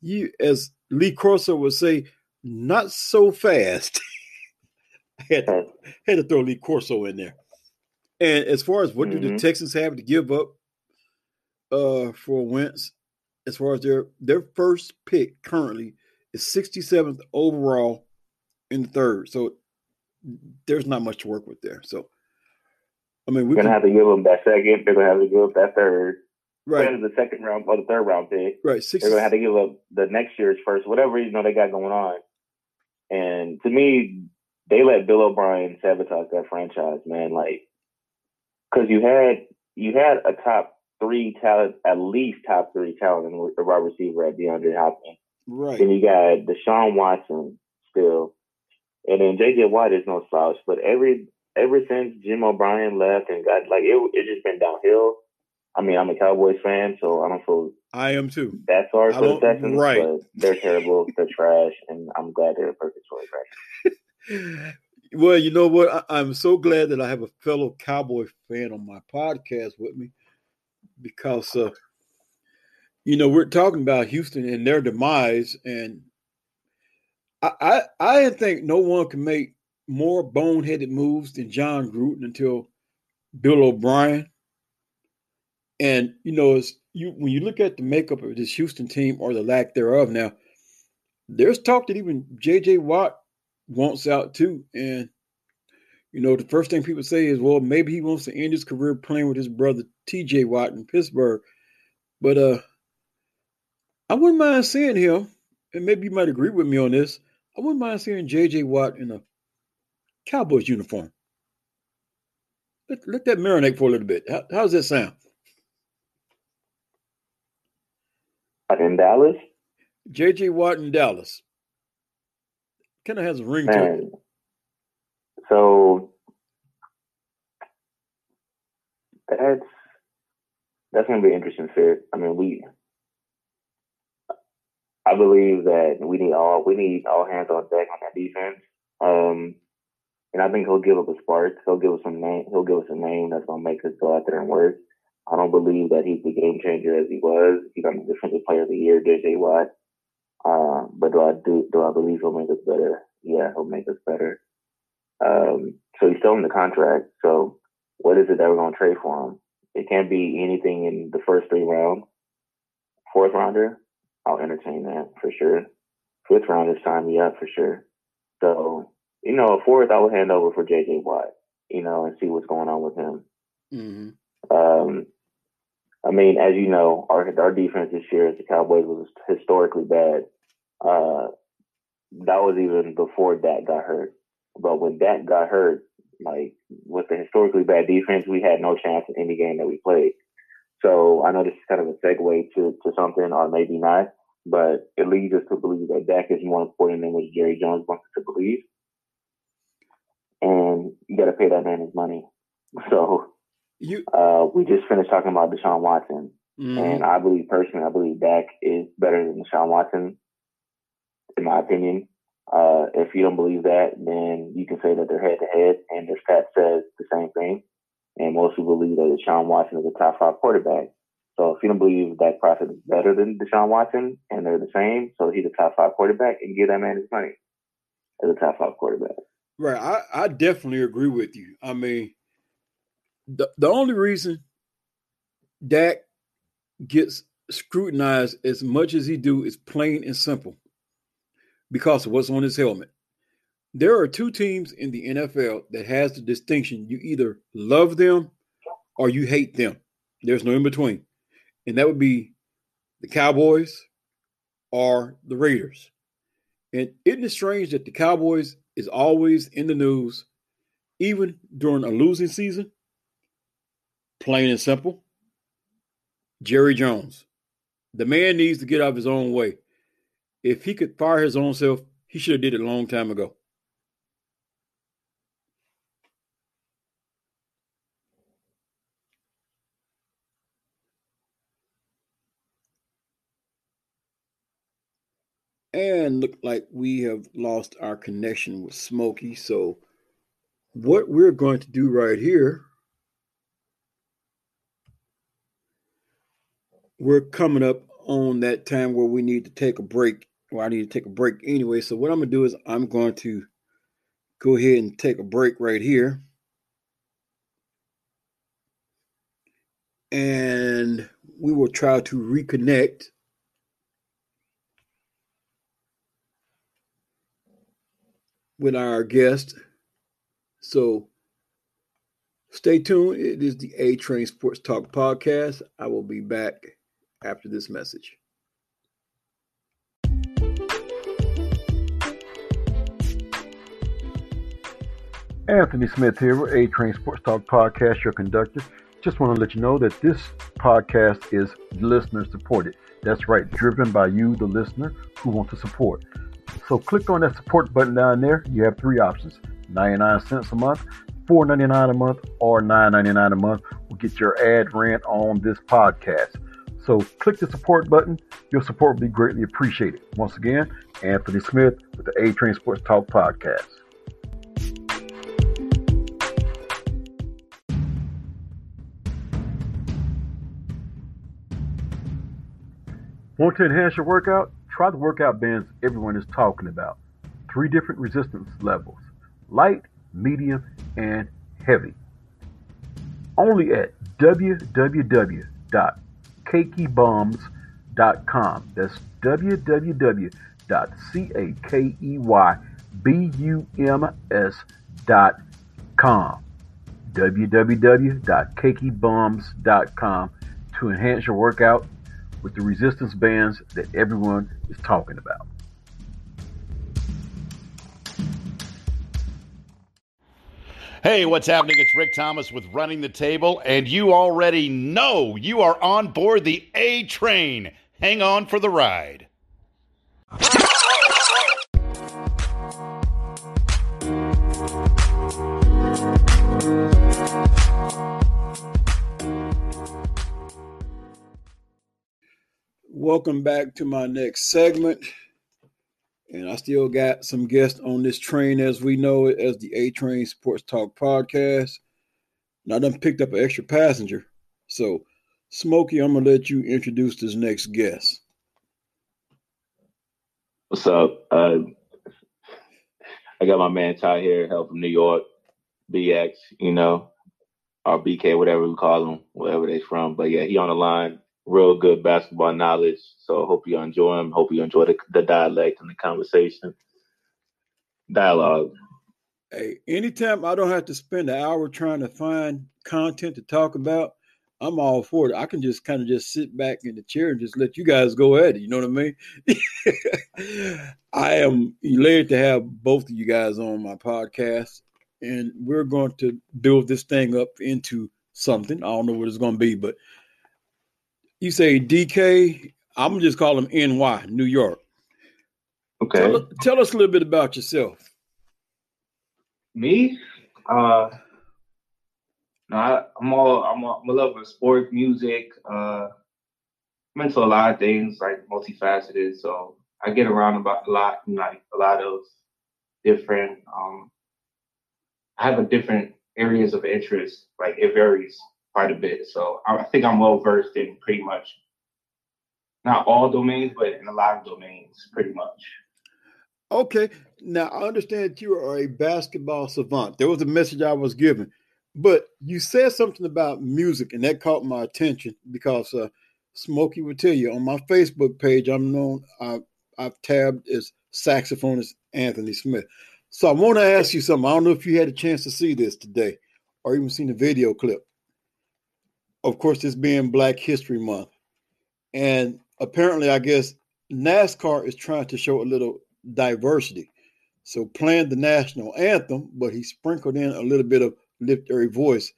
You, as Lee Corso would say, not so fast. I had to, had to throw Lee Corso in there. And as far as what mm-hmm. do the mm-hmm. Texans have to give up uh, for Wentz, as far as their their first pick currently is 67th overall in the third. So there's not much to work with there. So I mean, we're gonna have to give them that second. They're gonna have to give up that third. Right. The second round or the third round pick. Right. 60, they're gonna have to give up the next year's first, whatever you know they got going on. And to me, they let Bill O'Brien sabotage that franchise, man. Like, because you had you had a top three talent, at least top three talent in the wide receiver at DeAndre Hopkins. Right. Then you got Deshaun Watson still, and then JJ Watt is no slouch. But every ever since Jim O'Brien left and got like it, it just been downhill. I mean, I'm a Cowboys fan, so I don't feel I am too. That's sorry for the Texans, right. but they're terrible. they're trash, and I'm glad they're a perfect choice right well, you know what? I, am so glad that I have a fellow Cowboy fan on my podcast with me because, uh, you know, we're talking about Houston and their demise, and I, I, I think no one can make more boneheaded moves than Jon Gruden until Bill O'Brien. And you know, it's you when you look at the makeup of this Houston team or the lack thereof now, there's talk that even JJ Watt wants out too. And you know, the first thing people say is, well, maybe he wants to end his career playing with his brother TJ Watt in Pittsburgh. But uh I wouldn't mind seeing him, and maybe you might agree with me on this. I wouldn't mind seeing JJ Watt in a Cowboys uniform. Let, let that marinate for a little bit. How, how's that sound? In Dallas? JJ Watt in Dallas kind of has a ring Man. to it. So that's that's going to be an interesting fit. I mean, we I believe that we need all we need all hands on deck on that defense. Um, and I think he'll give up a spark. He'll give us some name. He'll give us a name that's gonna make us go out there and work. I don't believe that he's the game changer as he was. He's on the defensive player of the year, JJ Watt. Uh, but do I do do I believe he'll make us better? Yeah, he'll make us better. Um, so he's still in the contract. So what is it that we're gonna trade for him? It can't be anything in the first three rounds. Fourth rounder, I'll entertain that for sure. Fifth rounders sign me up for sure. So you know, a fourth I will hand over for JJ Watt. You know, and see what's going on with him. Mm-hmm. Um, I mean, as you know, our our defense this year as the Cowboys was historically bad. Uh, that was even before Dak got hurt. But when Dak got hurt, like with the historically bad defense, we had no chance in any game that we played. So I know this is kind of a segue to, to something, or maybe not, but it leads us to believe that Dak is more important than what Jerry Jones wants us to believe. And you got to pay that man his money. So you, uh, we just finished talking about Deshaun Watson, mm-hmm. and I believe personally, I believe Dak is better than Deshaun Watson, in my opinion. Uh, if you don't believe that, then you can say that they're head to head, and their stat says the same thing. And most people believe that Deshaun Watson is a top five quarterback. So if you don't believe Dak Prescott is better than Deshaun Watson and they're the same, so he's a top five quarterback, and give that man his money as a top five quarterback. Right. I, I definitely agree with you. I mean, the the only reason Dak gets scrutinized as much as he do is plain and simple because of what's on his helmet. There are two teams in the NFL that has the distinction you either love them or you hate them. There's no in between and that would be the Cowboys or the Raiders. And isn't it strange that the Cowboys is always in the news, even during a losing season? Plain and simple. Jerry Jones. The man needs to get out of his own way. If he could fire his own self, he should have did it a long time ago. And look like we have lost our connection with Smokey. So what we're going to do right here, we're coming up on that time where we need to take a break. Well, I need to take a break anyway. So what I'm going to do is I'm going to go ahead and take a break right here. And we will try to reconnect with our guest. So stay tuned. It is the A Train Sports Talk podcast. I will be back after this message. Anthony Smith here with A Train Sports Talk podcast, your conductor. Just want to let you know that this podcast is listener supported. That's right, driven by you, the listener, who want to support. So click on that support button down there. You have three options 99 cents a month, $4.99 a month, or $9.99 a month will get your ad rent on this podcast. So click the support button. Your support will be greatly appreciated. Once again, Anthony Smith with the A Train Sports Talk Podcast. Want to enhance your workout? Try the workout bands everyone is talking about. Three different resistance levels light, medium, and heavy. Only at www.cakeybums.com. That's www.cakeybums.com. www.cakeybums.com to enhance your workout with the resistance bands that everyone is talking about. Hey, what's happening? It's Rick Thomas with Running the Table, and you already know you are on board the A train. Hang on for the ride. Welcome back to my next segment. And I still got some guests on this train as we know it as the A Train Sports Talk podcast. And I done picked up an extra passenger. So, Smokey, I'm going to let you introduce this next guest. What's up? Uh, I got my man Ty here, help from New York, BX, you know, or BK, whatever we call them, wherever they're from. But yeah, he on the line real good basketball knowledge. So I hope you enjoy him. Hope you enjoy the, the dialect and the conversation, dialogue. Hey, anytime I don't have to spend an hour trying to find content to talk about, I'm all for it. I can just kind of just sit back in the chair and just let you guys go at it. You know what I mean? I am elated to have both of you guys on my podcast, and we're going to build this thing up into something. I don't know what it's going to be, but you say DK. I'm just call him NY, New York. Okay. Tell, tell, us a little bit about yourself. Me? Uh, no, I, am all I'm a, I'm a lover of sport, music. Uh, I'm into a lot of things, like multifaceted. So I get around about a lot, like a lot of different. Um, I have a different areas of interest. Like it varies quite a bit. So I think I'm well versed in pretty much not all domains, but in a lot of domains, pretty much. Okay. Now I understand that you are a basketball savant. There was a message I was given, but you said something about music, and that caught my attention because uh, Smokey would tell you on my Facebook page, I'm known. I, I've tabbed as saxophonist Anthony Smith. So I want to ask you something. I don't know if you had a chance to see this today, or even seen the video clip. Of course, this being Black History Month, and apparently, I guess NASCAR is trying to show a little diversity. So playing the national anthem, but he sprinkled in a little bit of lift every voice.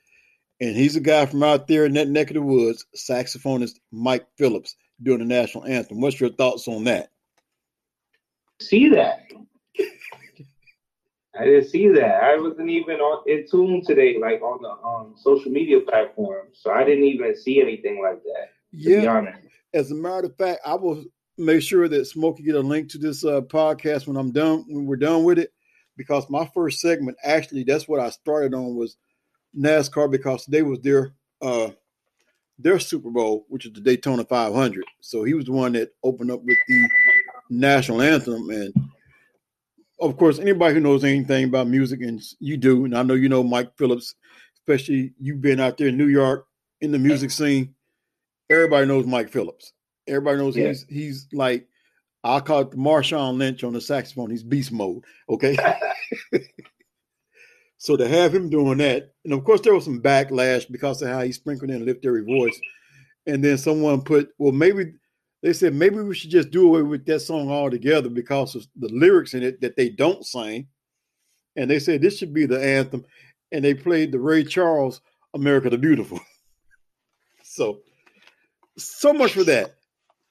And he's a guy from out there in that neck of the woods, saxophonist Mike Phillips, doing the national anthem. What's your thoughts on that? See that? I didn't see that. I wasn't even on in tune today, like on the um, social media platform. So I didn't even see anything like that. yeah. As a matter of fact, I will make sure that Smokey get a link to this uh, podcast when I'm done when we're done with it, because my first segment actually that's what I started on was NASCAR because today was their uh, their Super Bowl, which is the Daytona 500. So he was the one that opened up with the national anthem, and of course, anybody who knows anything about music, and you do, and I know you know Mike Phillips, especially you've been out there in New York in the music scene. Everybody knows Mike Phillips. Everybody knows yeah. he's he's like I'll call it Marshawn Lynch on the saxophone. He's beast mode. Okay. so to have him doing that, and of course there was some backlash because of how he sprinkled in lift every voice. And then someone put, well, maybe they said maybe we should just do away with that song altogether because of the lyrics in it that they don't sing. And they said this should be the anthem. And they played the Ray Charles America the Beautiful. so so much for that.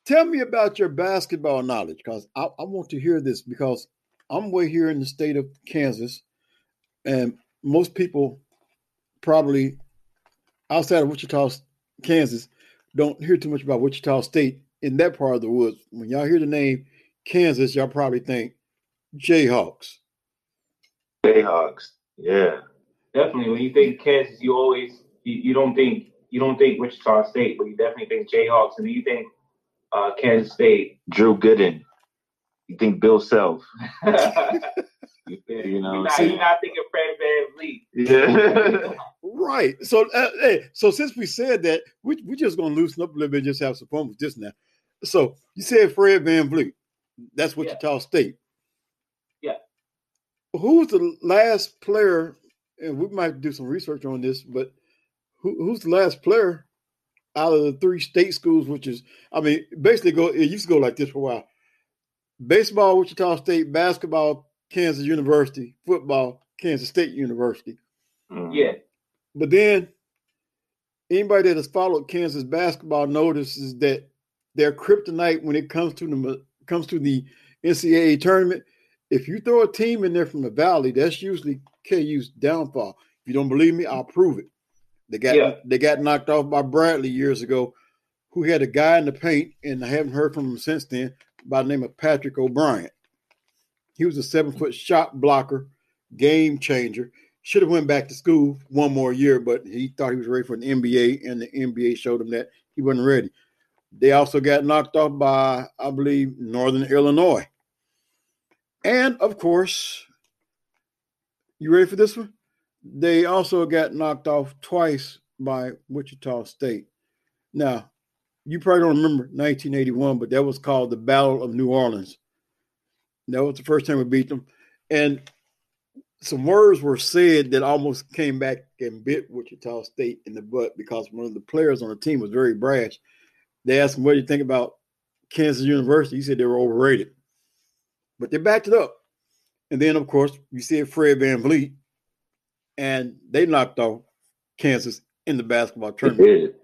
Tell me about your basketball knowledge because I, I, want to hear this because I'm way here in the state of Kansas, and most people probably outside of Wichita, Kansas, don't hear too much about Wichita State in that part of the woods. When y'all hear the name Kansas, y'all probably think Jayhawks. Jayhawks, yeah, definitely. When you think Kansas, you always you, you don't think you don't think Wichita State, but you definitely think Jayhawks, and you think uh, Kansas State. Drew Gooden. You think Bill Self. you know, you're not, you're not thinking Fred VanVleet. Yeah. right. So, uh, hey, so since we said that, we we just gonna loosen up a little bit, just have some fun with this now. So you said Fred VanVleet. That's Wichita yeah. State. Yeah. Who's the last player? And we might do some research on this, but who, who's the last player out of the three state schools, which is, I mean, basically go. It used to go like this for a while: baseball, Wichita State; basketball, Kansas University; football, Kansas State University. Mm-hmm. Yeah. But then, anybody that has followed Kansas basketball notices that their kryptonite when it comes to the comes to the NCAA tournament. If you throw a team in there from the Valley, that's usually KU's downfall. If you don't believe me, I'll prove it. They got yeah. they got knocked off by Bradley years ago, who had a guy in the paint, and I haven't heard from him since then by the name of Patrick O'Bryant. He was a seven foot shot blocker, game changer. Should have went back to school one more year, but he thought he was ready for an NBA, and the NBA showed him that he wasn't ready. They also got knocked off by, I believe, Northern Illinois. And of course, you ready for this one? They also got knocked off twice by Wichita State. Now, you probably don't remember 1981, but that was called the Battle of New Orleans. That was the first time we beat them. And some words were said that almost came back and bit Wichita State in the butt because one of the players on the team was very brash. They asked him, What do you think about Kansas University? He said they were overrated. But they backed it up. And then, of course, you see Fred Van VanVleet and they knocked off Kansas in the basketball tournament.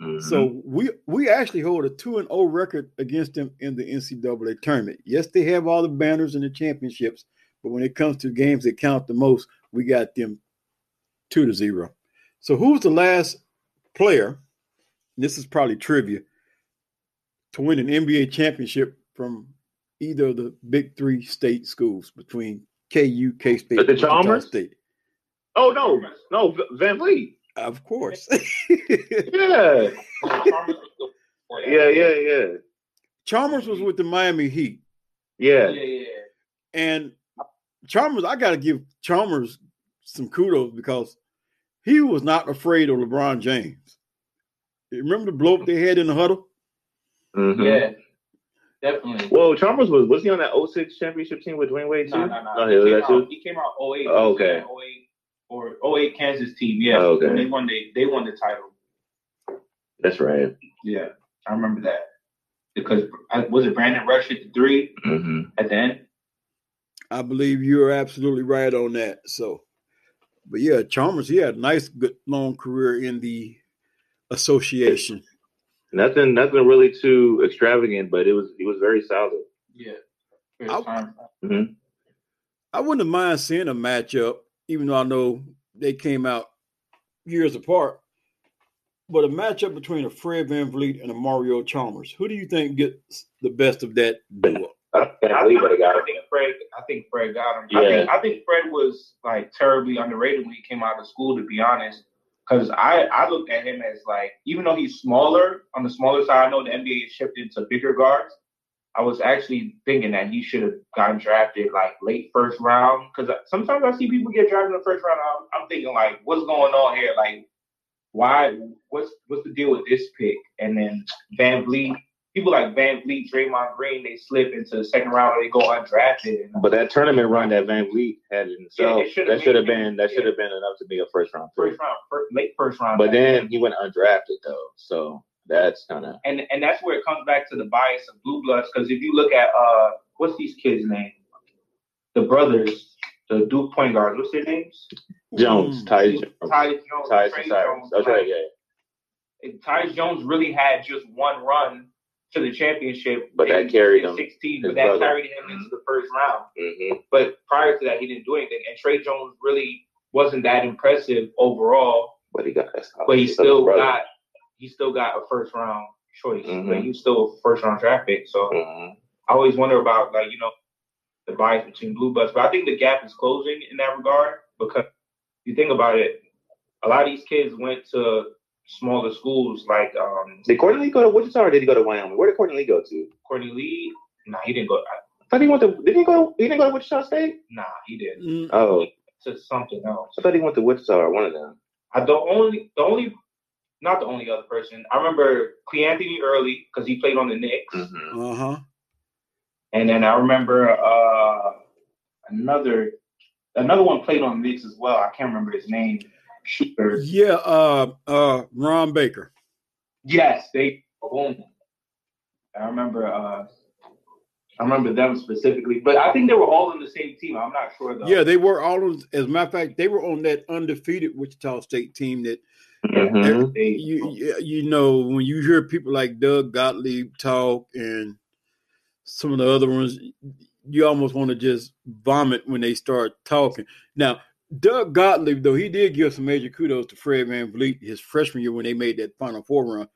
Mm-hmm. So we we actually hold a two and zero oh record against them in the NCAA tournament. Yes, they have all the banners and the championships, but when it comes to games that count the most, we got them two to zero. So who's the last player? this is probably trivia to win an NBA championship from either of the big three state schools between KU, K State, But the Chalmers? State. Oh no, no, VanVleet. Of course. Yeah, yeah, yeah, yeah, Chalmers was with the Miami Heat. yeah. Yeah, yeah. And Chalmers, I got to give Chalmers some kudos because he was not afraid of LeBron James. You remember the blow up they had in the huddle? Mhm. Yeah, definitely. Well, Chalmers was was he on that 06 championship team with Dwyane Wade too? No, no, no. Oh, he, he was came out, he came out 08. Oh, okay. 08 or 08 Kansas team. Yeah. Oh, okay. When they won the they won the title. That's right. Yeah, I remember that because I, was it Brandon Rush hit the three hmm at the end? I believe you're absolutely right on that. So, but yeah, Chalmers, he had a nice, good, long career in the association. Nothing, nothing really too extravagant, but it was he was very solid. Yeah. I- time. hmm I wouldn't mind seeing a matchup, even though I know they came out years apart. But a matchup between a Fred VanVleet and a Mario Chalmers. Who do you think gets the best of that duo? I can't believe it. I got I think Fred. I think Fred got him. I Yeah. think, I think Fred was like terribly underrated when he came out of school. To be honest, because I I looked at him as like even though he's smaller on the smaller side, I know the NBA has shifted to bigger guards. I was actually thinking that he should have gotten drafted like late first round because sometimes I see people get drafted in the first round. I'm, I'm thinking like, what's going on here? Like, why? What's what's the deal with this pick? And then VanVleet, people like VanVleet, Draymond Green, they slip into the second round or they go undrafted. And But that tournament run that VanVleet had in Yeah, itself, it that should have made- been that yeah. should have been enough to be a first round pick. first round, fir- late first round. But then he went undrafted though, so that's kind of and and that's where it comes back to the bias of blue bloods. Because if you look at uh, what's these kids' name? The brothers, the Duke point guards. What's their names? Jones, Mm. Tyus Jones, Tyus Jones, Tyus Trey and Cyrus. Jones. That's right, yeah. And Tyus Jones really had just one run to the championship, But that carried him, 16, but that brother. carried him into the first round. hmm But prior to that, he didn't do anything. And Tre Jones really wasn't that impressive overall. But he got that. but he still got he still got a first round choice. Mhm. But he was still a first round draft pick. So Mhm. I always wonder about like you know the bias between blue bloods. But I think the gap is closing in that regard because if you think about it, a lot of these kids went to smaller schools like um Did Courtney Lee go to Wichita or did he go to Wyoming? Where did Courtney Lee go to? Courtney Lee. Nah, he didn't go. I thought he went to. Did he go? He didn't go to Wichita State. Nah, he didn't. Mm, Oh, To something else. I thought he went to Wichita or one of them. I the only the only not the only other person I remember Cleanthony Early because he played on the Knicks. Mm-hmm. uh-huh. And then I remember uh, another another one played on the Knicks as well. I can't remember his name. Yeah, uh uh Ron Baker. Yes, they. I remember uh, I remember them specifically, but I think they were all on the same team. I'm not sure though. Yeah, they were all on, as a matter of fact, they were on that undefeated Wichita State team that Mhm. They, you you- you know when you hear people like Doug Gottlieb talk and some of the other ones, you almost want to just vomit when they start talking. Now, Doug Gottlieb though he did give some major kudos to Fred VanVleet his freshman year when they made that Final Four run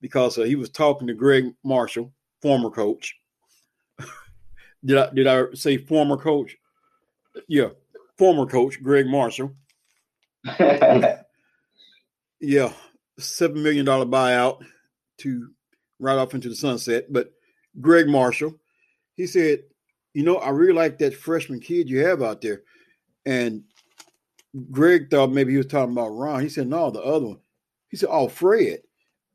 because uh, he was talking to Gregg Marshall, former coach. did I did I say former coach? Yeah, former coach Gregg Marshall. Yeah, seven million dollar buyout to right off into the sunset. But Gregg Marshall, he said, "You know, I really like that freshman kid you have out there." And Gregg thought maybe he was talking about Ron. He said, "No, the other one." He said, "Oh, Fred."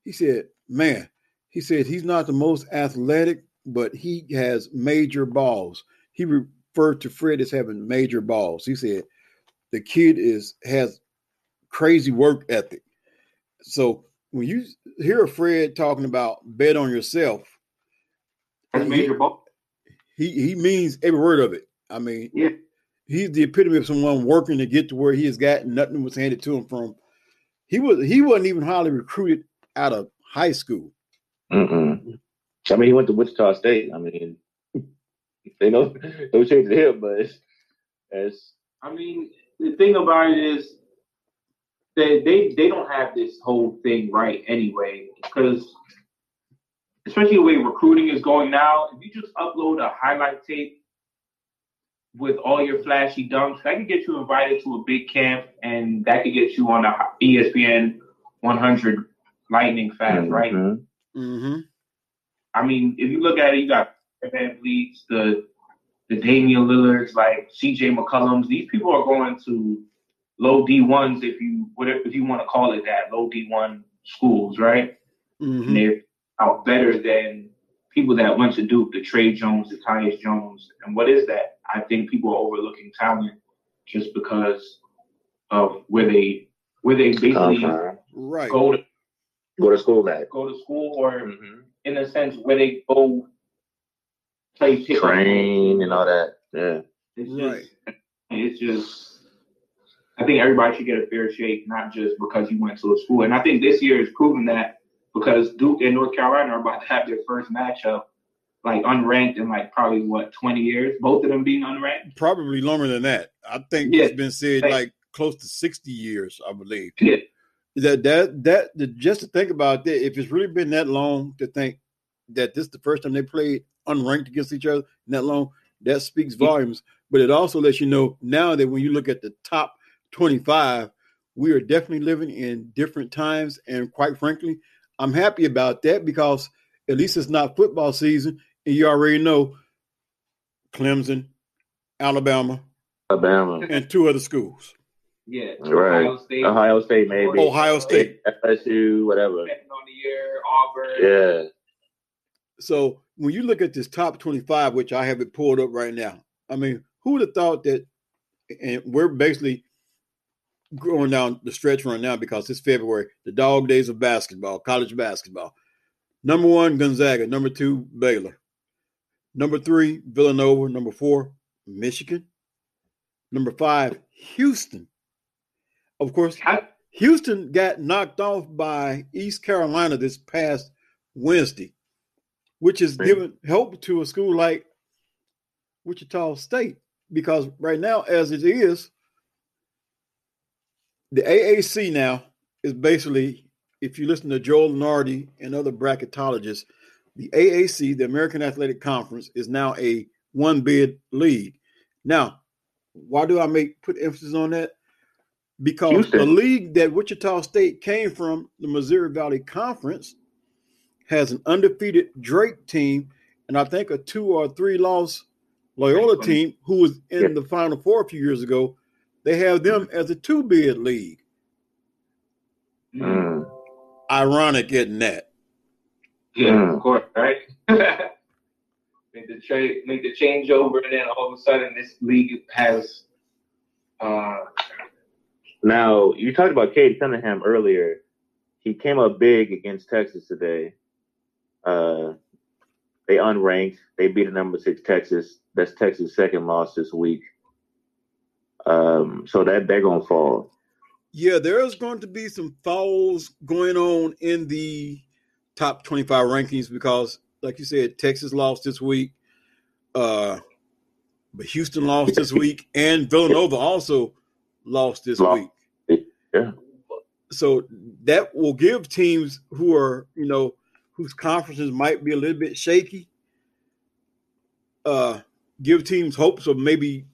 He said, "Man," he said, "He's not the most athletic, but he has major balls." He referred to Fred as having major balls. He said, "The kid is has crazy work ethic." So when you hear Fred talking about bet on yourself, That's major ball. he he means every word of it. I mean, Yeah. He's the epitome of someone working to get to where he has gotten. Nothing was handed to him from. He was he wasn't even highly recruited out of high school. Mm-mm. I mean, he went to Wichita State. I mean, they know no change to him, but it's, it's I mean, the thing about it is they they they don't have this whole thing right anyway because especially the way recruiting is going now. If you just upload a highlight tape, with all your flashy dunks, that could get you invited to a big camp, and that could get you on the ESPN 100 lightning fast, right? Mhm. Mm-hmm. I mean, if you look at it, you got VanVleets, the the Damian Lillards, like CJ McCollums. These people are going to low D ones, if you whatever if you want to call it that, low D one schools, right? Mm-hmm. And they're out better than people that went to Duke, the Tre Jones, the Tyus Jones. And what is that? I think people are overlooking talent just because of where they where they basically Come from. Right. go to Go to school at. go to school or Mhm. in a sense where they go play pickup. Train and all that. Yeah. It's Right. just, it's just, I think everybody should get a fair shake, not just because you went to a school. And I think this year is proving that because Duke and North Carolina are about to have their first matchup, like unranked in like probably what 20 years, both of them being unranked. Probably longer than that. I think Yeah. it's been said Like- like close to 60 years, I believe. Yeah. That that that the, just to think about that, if it's really been that long to think that this is the first time they played unranked against each other in that long, that speaks volumes. But it also lets you know now that when you look at the top 25, we are definitely living in different times. And quite frankly, I'm happy about that because at least it's not football season, and you already know Clemson, Alabama, Alabama. and two other schools. Yeah. Right. Ohio State. Ohio State, maybe. Ohio State. FSU, whatever. On the year, Auburn. Yeah. So when you look at this top 25, which I have it pulled up right now, I mean, who would have thought that? And we're basically going down the stretch run now because it's February, the dog days of basketball, college basketball. Number one, Gonzaga. Number two, Baylor. Number three, Villanova. Number four, Michigan. Number five, Houston. Of course, Houston got knocked off by East Carolina this past Wednesday, which has Right. given help to a school like Wichita State. Because right now, as it is, the AAC now is basically, if you listen to Joe Lunardi and other bracketologists, the AAC, the American Athletic Conference, is now a one bid league. Now, why do I make put emphasis on that? Because Houston. the league that Wichita State came from, the Missouri Valley Conference, has an undefeated Drake team, and I think a two or three loss Loyola team who was in Yeah. the Final Four a few years ago. They have them as a two bid league. Mm. Ironic, isn't that? Yeah, Mm. of course, right? make the trade, make the changeover, and then all of a sudden this league has. Uh, Now, you talked about Cade Cunningham earlier. He came up big against Texas today. Uh, they unranked. They beat the number six Texas. That's Texas' second loss this week. Um, so that they're gonna fall. Yeah, there's going to be some falls going on in the top 25 rankings because, like you said, Texas lost this week, uh, but Houston lost this week, and Villanova also lost this Lost. week. Yeah. So that will give teams who are, you know, whose conferences might be a little bit shaky, uh, give teams hopes of maybe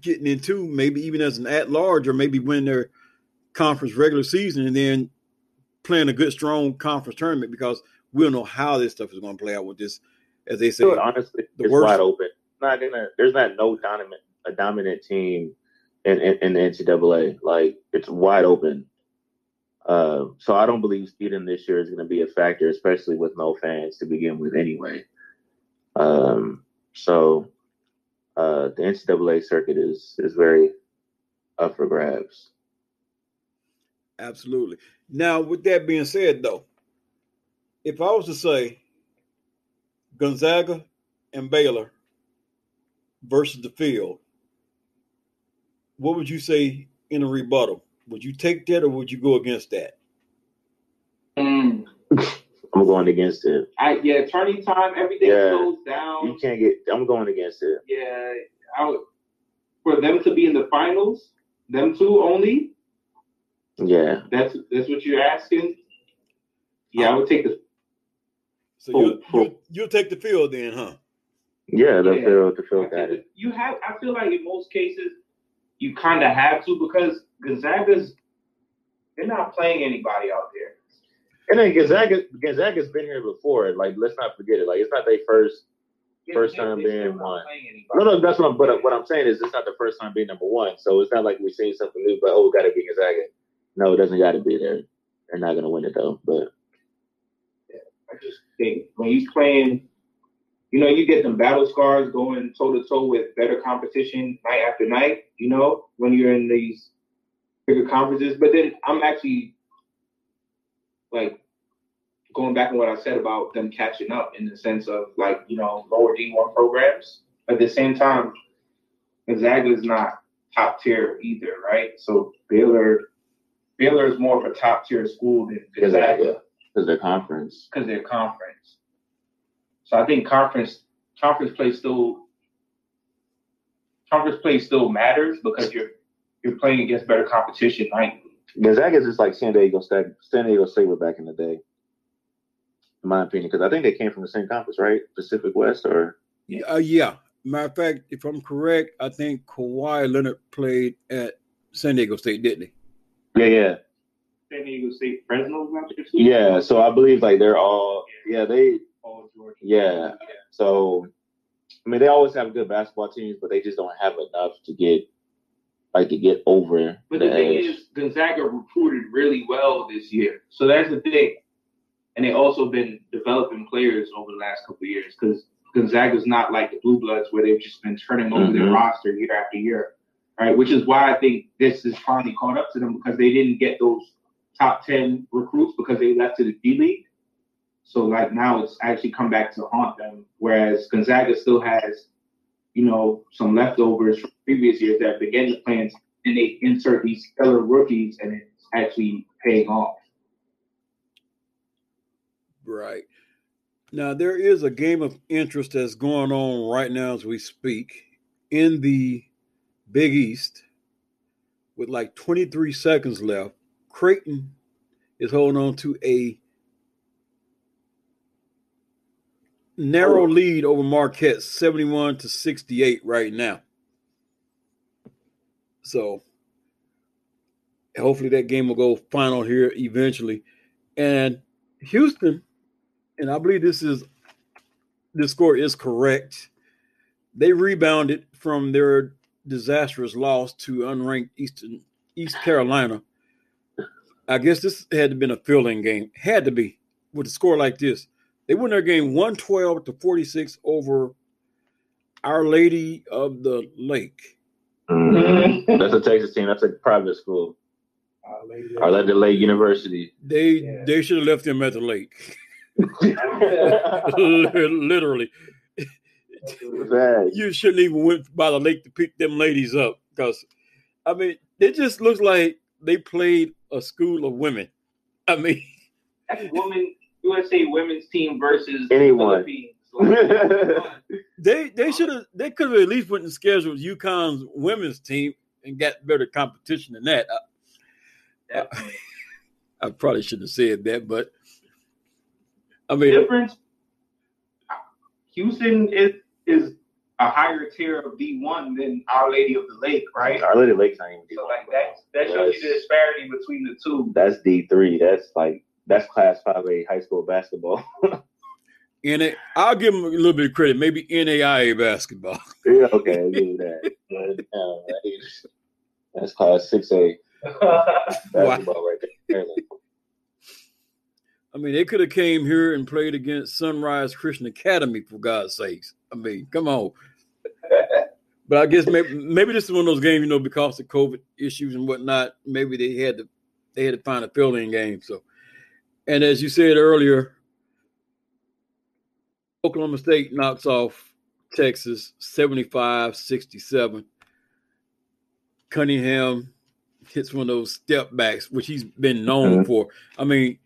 getting into, maybe even as an at large, or maybe win their conference regular season and then playing a good, strong conference tournament because we don't know how this stuff is going to play out with this, as they say. So honestly, the it's worst- wide open. Not gonna. There's not no dominant a dominant team in, in, in the NCAA. Like it's wide open. Uh, so I don't believe speeding this year is going to be a factor, especially with no fans to begin with, anyway. Um, so uh, the NCAA circuit is is very up for grabs. Absolutely. Now, with that being said, though, if I was to say Gonzaga and Baylor versus the field, what would you say in a rebuttal? Would you take that or would you go against that? I'm going against it. I, yeah, turning time, everything Yeah. slows down. You can't get. I'm going against it. Yeah, I would, for them to be in the finals, them two only. Yeah. That's that's what you're asking. Yeah, I would take the So Oh, you'll, oh. you'll, you'll take the field then, huh? Yeah, the Yeah. field, the field got it. You have. I feel like in most cases, you kind of have to because Gonzaga's they're not playing anybody out there. And then Gonzaga, Gonzaga's been here before. Like, let's not forget it. Like, it's not their first. First time being one. No, no, that's what I'm. But what I'm saying is, it's not the first time being number one. So it's not like we're seeing something new. But oh, we got to be Gonzaga. No, it doesn't got to be there. They're not gonna win it though. But I just think when he's playing, you know, you get them battle scars going toe to toe with better competition night after night. You know, when you're in these bigger conferences. But then I'm actually like going back on what I said about them catching up in the sense of like you know lower D1 programs. At the same time, Gonzaga is not top tier either, right? So Baylor, Baylor is more of a top tier school than Gonzaga because their conference. because they're conference. So I think conference conference play still conference play still matters because you're you're playing against better competition nightly. Gonzaga is just like San Diego State. San Diego State were back in the day, in my opinion, because I think they came from the same conference, right? Pacific West, or Uh, yeah. Matter of fact, if I'm correct, I think Kawhi Leonard played at San Diego State, didn't he? yeah, yeah, San Diego State Fresno is out there too. yeah. So I believe like they're all, yeah, they, Paul George. Yeah. So, I mean, they always have good basketball teams, but they just don't have enough to get, like, to get over But the the thing edge. is, Gonzaga recruited really well this year. So that's the thing. And they also been developing players over the last couple of years because Gonzaga's not like the Blue Bloods where they've just been turning over their Mhm. roster year after year. Right, which is why I think this is finally caught up to them because they didn't get those top ten recruits because they left to the D League. So like now it's actually come back to haunt them. Whereas Gonzaga still has, you know, some leftovers from previous years that begin the plans and they insert these stellar rookies and it's actually paying off. Right. Now there is a game of interest that's going on right now as we speak in the Big East with like 23 seconds left. Creighton is holding on to a narrow oh. lead over Marquette, 71 to 68 right now. So hopefully that game will go final here eventually. And Houston, and I believe this is this score is correct. They rebounded from their disastrous loss to unranked Eastern East Carolina. I guess this had to been a filling game. Had to be with a score like this. They won their game 112 to 46 over Our Lady of the Lake. Mhm. That's a Texas team. That's a private school. Our Lady Lake University. They Yeah. they should have left them at the lake. Literally. Bad. you shouldn't even went by the lake to pick them ladies up because I mean it just looks like they played a school of women. I mean, women USA women's team versus Anyone. Philippines. Like, they they should have they could have at least went and scheduled UConn's women's team and got better competition than that. I, definitely. I probably shouldn't have said that, but I mean, difference Houston is is a higher tier of D one than Our Lady of the Lake, right? Our Lady Lake's not even So like that that shows you the disparity between the two. That's D three. That's like that's class five A high school basketball. NA, I'll give them a little bit of credit. Maybe NAIA basketball. yeah, okay, I'll give you that. But, no, that is- that's class six A basketball right there. I mean, they could have came here and played against Sunrise Christian Academy for God's sakes. I mean, come on. But I guess maybe maybe this is one of those games, you know, because of COVID issues and whatnot. Maybe they had to they had to find a fill-in game. So, and as you said earlier, Oklahoma State knocks off Texas 75-67. Cunningham hits one of those step backs, which he's been known Mhm. for. I mean,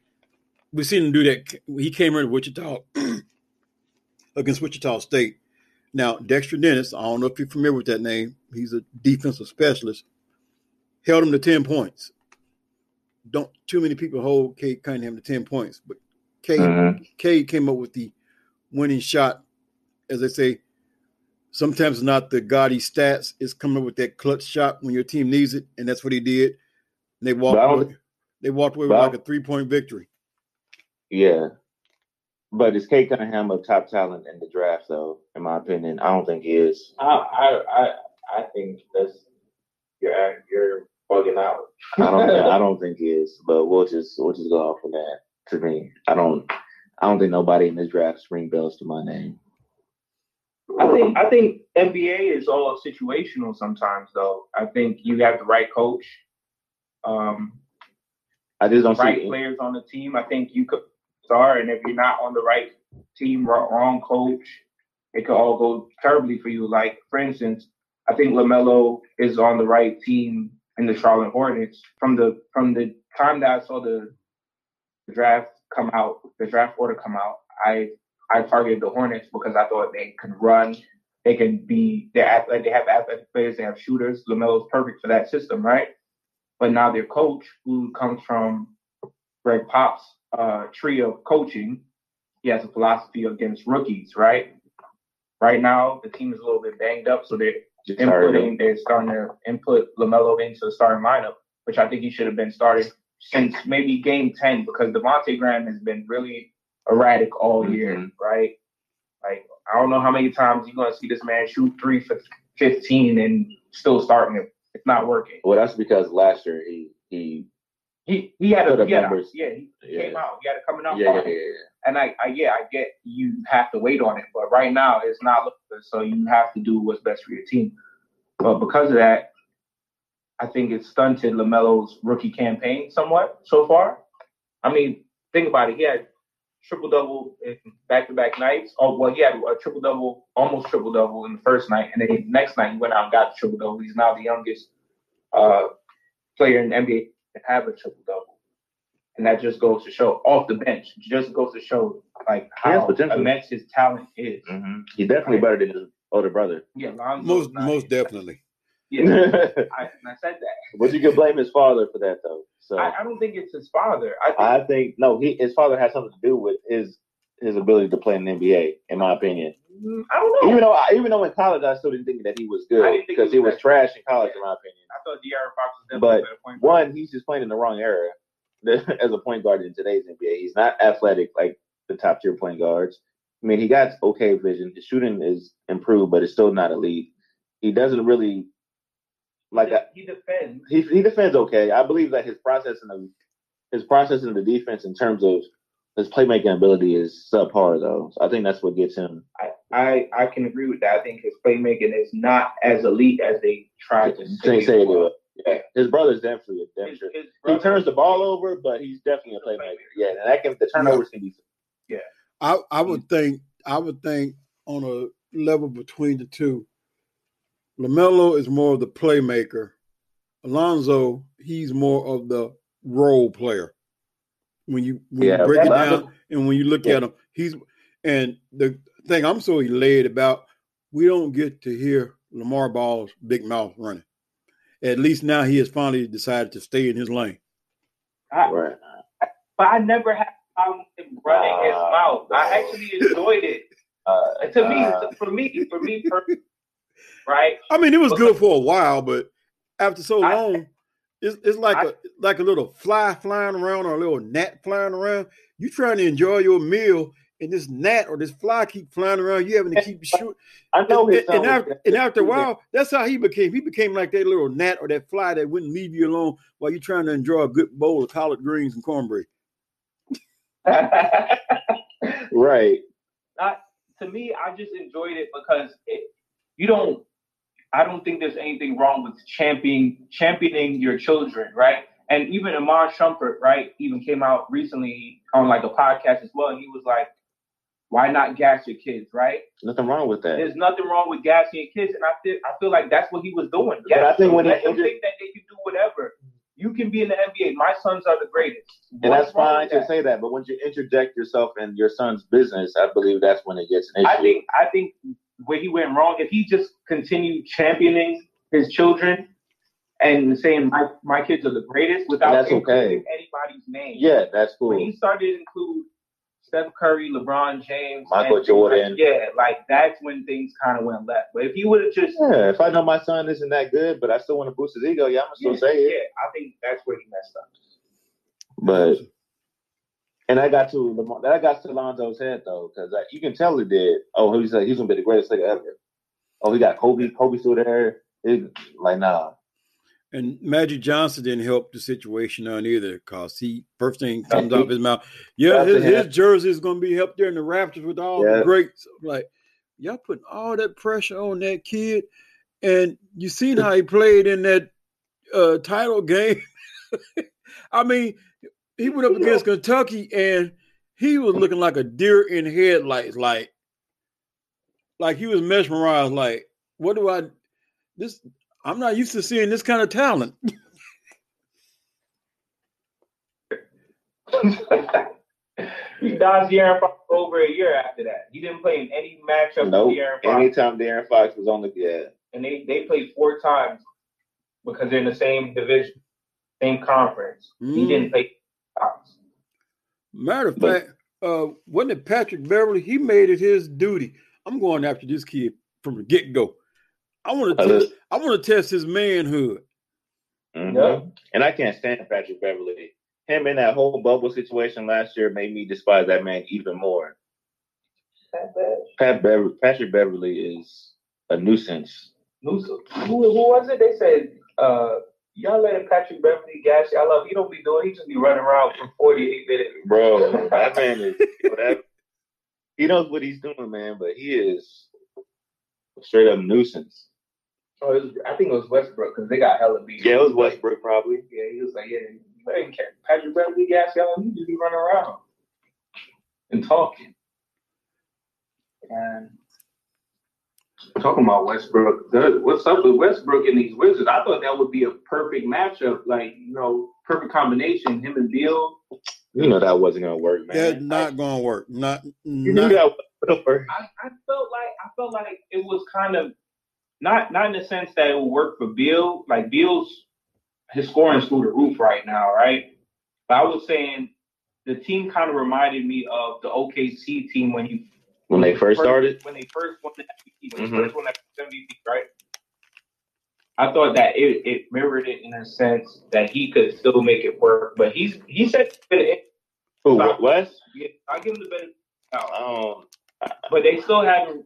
we've seen him do that. He came here to Wichita against Wichita State. Now, Dexter Dennis, I don't know if you're familiar with that name. He's a defensive specialist. Held him to 10 points. Don't too many people hold Cade Cunningham to 10 points, but Cade, Mhm. Cade came up with the winning shot, as they say, sometimes not the gaudy stats. It's coming up with that clutch shot when your team needs it, and that's what he did. And they walked away. They walked away with like a three point victory. Yeah. But is Cade Cunningham a top talent in the draft, though? In my opinion, I don't think he is. I I I, I think that's you're you're bugging out. I don't. I don't think he is. But we'll just we'll just go off of that. To me, I don't. I don't think nobody in this draft ring bells to my name. I think I think NBA is all situational sometimes though. I think you have the right coach, um, I just don't right see. players on the team. I think you could start, and if you're not on the right team, wrong, wrong coach, it could all go terribly for you. Like for instance, I think LaMelo is on the right team in the Charlotte Hornets. From the from the time that I saw the, draft come out, the draft order come out, I I targeted the Hornets because I thought they could run. They can be they're athletic, they have athletic players, they have shooters. LaMelo's perfect for that system, right? But now their coach, who comes from Greg Pop's uh, tree of coaching, he has a philosophy against rookies, right? Right now, the team is a little bit banged up, so they're Just inputting, they're starting to input LaMelo into the starting lineup, which I think he should have been starting since maybe game 10 because Devontae Graham has been really erratic all year, Mhm. right? Like, I don't know how many times you're going to see this man shoot three for 15 and still starting it. It's not working. Well, that's because last year he he He he had a he had a- yeah he Yeah. came out he had it coming out yeah, yeah party. yeah and I, I yeah I get you have to wait on it but right now it's not looking good so you have to do what's best for your team. But because of that I think it stunted LaMelo's rookie campaign somewhat so far. I mean think about it he had triple double in back to back nights. Oh well he had a triple double almost triple double in the first night and then the next night he went out and got the triple double. He's now the youngest uh player in the NBA to have a triple double and that just goes to show off the bench. Just goes to show like how immense his talent is. hmm He's definitely better than his older brother. Yeah, Lonzo's Most not- most definitely. Yeah, I, I said that. But you can blame his father for that, though. So I, I don't think it's his father. I think I think no, he his father has something to do with his his ability to play in the NBA, in my opinion. Mm, I don't know. Even though even though in college I still didn't think that he was good didn't he because he was was trash in college, Yeah. in my opinion. I thought De'Aaron Fox was definitely But a better point. guard. One, he's just playing in the wrong era as a point guard in today's NBA. He's not athletic like the top tier point guards. I mean, he got okay vision. His shooting is improved, but it's still not elite. He doesn't really like. I, he defends. he he defends okay. I believe that his process in the his process in the defense in terms of his playmaking ability is subpar though. So I think that's what gets him. I, I I can agree with that. I think his playmaking is not as elite as they try to Say, say. say it it. was. Yeah, his brother's definitely a damn His- sure. his He turns the ball over, but he's definitely a playmaker. Yeah, and that can the turnovers can be. Yeah, I, I would mm. think I would think on a level between the two, LaMelo is more of the playmaker. Alonzo, he's more of the role player. When you when Yeah, you break it Lonzo- down and when you look Yeah. at him, he's and the thing I'm so elated about, we don't get to hear LaVar Ball's big mouth running. At least now he has finally decided to stay in his lane. I- Right. but I never had a problem with him running his Ah, mouth. I actually enjoyed it. Uh, And to me, uh, for me, for me, per- right? I mean, it was But- good for a while, but after so I- long, it's, it's like I- a like a little fly flying around or a little gnat flying around. You trying to enjoy your meal, and this gnat or this fly keep flying around. You having to keep shooting. I know And, and after, and after a while, that's how he became. He became like that little gnat or that fly that wouldn't leave you alone while you're trying to enjoy a good bowl of collard greens and cornbread. right. to me, I just enjoyed it because it, you don't. I don't think there's anything wrong with championing championing your children, right? And even Iman Shumpert, right, even came out recently on like a podcast as well, and he was like, "Why not gas your kids, right? Nothing wrong with that. There's nothing wrong with gassing your kids." And I feel I feel like that's what he was doing. But I think when let them think that they can do whatever. You can be in the NBA. My sons are the greatest. And that's fine to that? say that, but once you interject yourself in your son's business, I believe that's when it gets an issue. I think I think where he went wrong, if he just continued championing his children and saying my my kids are the greatest without That's including okay. anybody's name. yeah, that's cool. When he started to include Steph Curry, LeBron James, Michael Jordan. Yeah, like that's when things kind of went left. But if he would have just Yeah, if I know my son isn't that good, but I still want to boost his ego, yeah, I'm gonna still yeah, say it. yeah, I think that's where he messed up. But and I got to LaVar, that I got to Lonzo's head though, because you can tell he did. Oh, he's like he's gonna be the greatest nigga ever. Oh, he got Kobe. Kobe still there. It, like nah. And Magic Johnson didn't help the situation none either, because he first thing comes out of his mouth, yeah, his, his jersey is going to be up there in the rafters with all Yeah. the greats. I'm like, y'all putting all that pressure on that kid, and you seen how he played in that uh, title game. I mean, he went up against Kentucky, and he was looking like a deer in headlights, like, like he was mesmerized. Like, what do I? This I'm not used to seeing this kind of talent. he dodged De'Aaron Fox over a year after that. He didn't play in any matchup Nope. with De'Aaron Fox. Anytime De'Aaron Fox was on the yeah. and they, they played four times because they're in the same division, same conference. He Mm. didn't play Fox. Matter of But- fact, uh, wasn't it Patrick Beverley? He made it his duty. I'm going after this kid from the get go. I want to Uh, test. I want to test his manhood. Mhm. Yeah. And I can't stand Patrick Beverley. Him in that whole bubble situation last year made me despise that man even more. Pat Bever- Patrick Beverley is a nuisance. Who, who, who was it? They said, uh, y'all letting Patrick Beverley gas y'all up. He don't be doing, he just be running around for 48 minutes. Bro, that man is whatever. He knows what he's doing, man, but he is a straight up nuisance. Oh, it was, I think it was Westbrook because they got hella beat. Yeah, it was Westbrook probably. Yeah, he was like, yeah, Patrick Beverley gas y'all. You just be running around and talking. And talking about Westbrook, what's up with Westbrook and these Wizards? I thought that would be a perfect matchup, like you know, perfect combination. Him and Beal. You know that wasn't gonna work, man. That's not going to work. Not. you knew that wasn't work. I, I felt like I felt like it was kind of not not in the sense that it would work for Beal. Like Beal's his scoring's through the roof right now, right? But I was saying the team kind of reminded me of the OKC team when you When they first started. when they first won the MVP, when Mhm. they first won that MVP, right? I thought that it, it mirrored it in a sense that he could still make it work, but he's he said Who, West? yeah, I give him the benefit. of the. Um, but they still haven't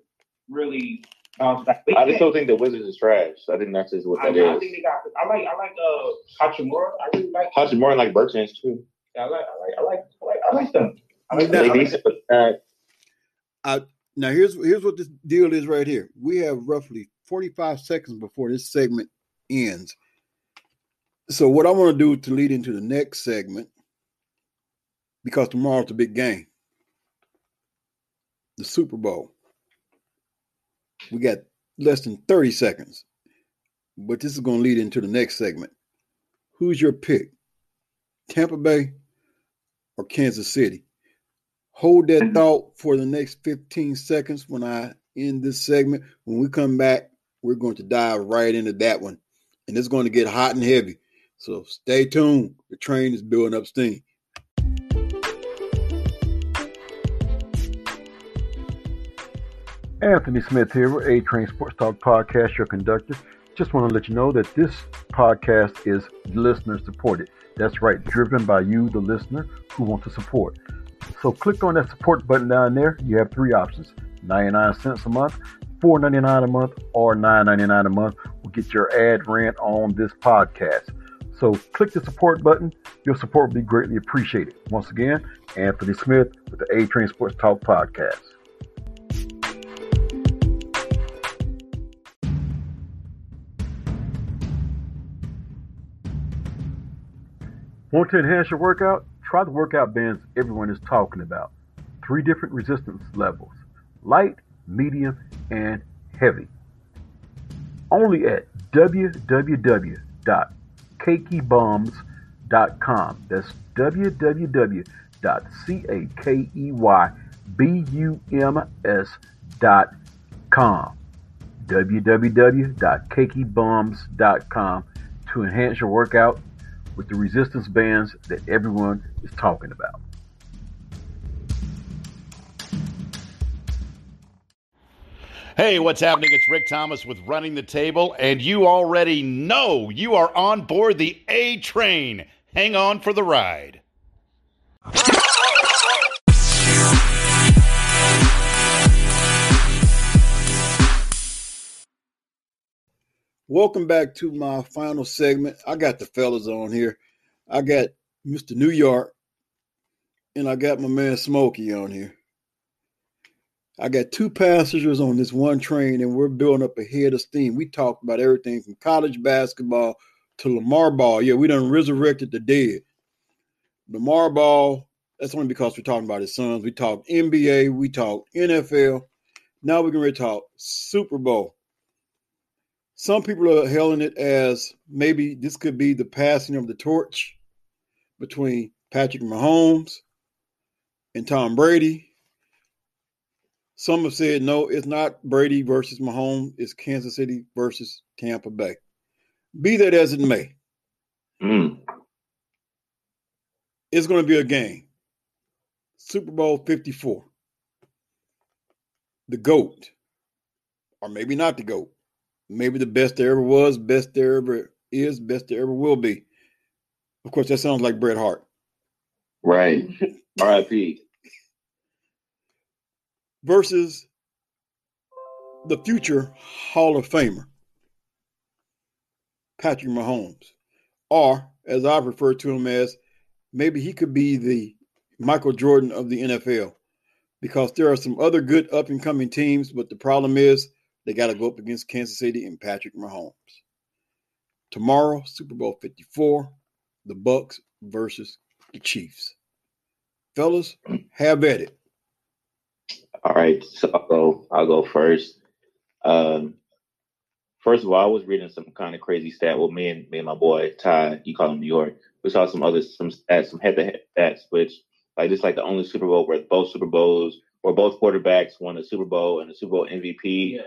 really bounced back. They- I just don't think the Wizards is trash. I think that's just what I, that I is. think they got. I like. I like uh Hachimura. I really like. Hachimura and like Bertans too. I like. I like. I like. I like, I like them. I like Now- them. They decent, but uh, Now here's here's what this deal is right here. We have roughly 45 seconds before this segment ends. So what I want to do to lead into the next segment, because tomorrow's the big game, the Super Bowl. We got less than 30 seconds, but this is going to lead into the next segment. Who's your pick? Tampa Bay or Kansas City? Hold that mm-hmm. thought for the next 15 seconds when I end this segment. When we come back, we're going to dive right into that one. And it's going to get hot and heavy. So stay tuned. The train is building up steam. Anthony Smith here with A Train Sports Talk Podcast, your conductor. Just want to let you know that this podcast is listener supported. That's right, driven by you, the listener, who want to support. So click on that support button down there. You have three options 99 cents a month, $4.99 a month, or $9.99 a month will get your ad rent on this podcast. So click the support button. Your support will be greatly appreciated. Once again, Anthony Smith with the A Train Sports Talk Podcast. Want to enhance your workout? Try the workout bands everyone is talking about. Three different resistance levels light, medium, and heavy. Only at www.cakeybums.com. That's www.cakeybums.com. www.cakeybums.com to enhance your workout with the resistance bands that everyone is talking about. Hey, what's happening? It's Rick Thomas with Running the Table, and you already know you are on board the A train. Hang on for the ride. Welcome back to my final segment. I got the fellas on here. I got Mr. New York, and I got my man Smokey on here. I got two passengers on this one train, and we're building up a head of steam. We talked about everything from college basketball to LaVar Ball. Yeah, we done resurrected the dead. LaVar Ball, that's only because we're talking about his sons. We talked NBA, we talked NFL. Now we're going to talk Super Bowl. Some people are hailing it as maybe this could be the passing of the torch between Patrick Mahomes and Tom Brady some have said no, it's not Brady versus Mahomes, it's Kansas City versus Tampa Bay. Be that as it may, Mm. it's going to be a game. Super Bowl 54. The GOAT, or maybe not the GOAT. Maybe the best there ever was, best there ever is, best there ever will be. Of course, that sounds like Bret Hart. Right. R.I.P. versus the future Hall of Famer, Patrick Mahomes. Or, as I refer to him as, maybe he could be the Michael Jordan of the NFL because there are some other good up and coming teams, but the problem is they got to go up against Kansas City and Patrick Mahomes. Tomorrow, Super Bowl 54, the Bucs versus the Chiefs. Fellas, have at it. All right, so I'll go. I'll go first. Um, first of all, I was reading some kind of crazy stat. Well, me and me and my boy Ty, you call him New York. We saw some other some stats, some head-to-head stats, which like this like the only Super Bowl where both Super Bowls or both quarterbacks won the Super Bowl and the Super Bowl MVP. Yeah.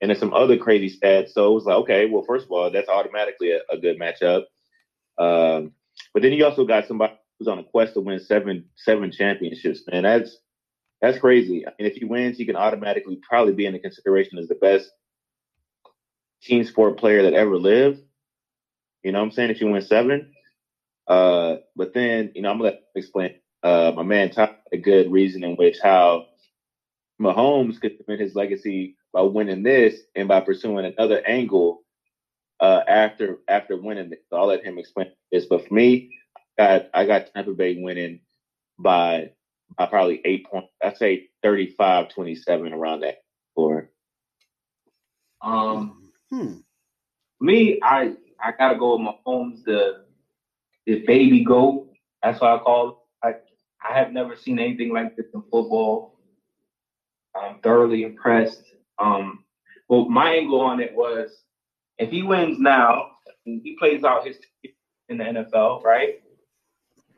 And then some other crazy stats. So it was like, okay, well, first of all, that's automatically a, a good matchup. Um, but then you also got somebody who's on a quest to win seven seven championships. Man, that's that's crazy. I mean, if he wins, he can automatically probably be in the consideration as the best team sport player that ever lived. You know what I'm saying? If you win seven. Uh, but then, you know, I'm gonna explain. Uh, my man talked a good reason in which how Mahomes could cement his legacy by winning this and by pursuing another angle uh, after after winning it. So I'll let him explain this. But for me, I got I got Tampa Bay winning by by probably eight points. I'd say 35-27 around that score. Um, Hmm. me, I I gotta go with Mahomes, the the baby goat. That's what I call it. I I have never seen anything like this in football. I'm thoroughly impressed. Um, well, my angle on it was if he wins now, he plays out his in the NFL, right?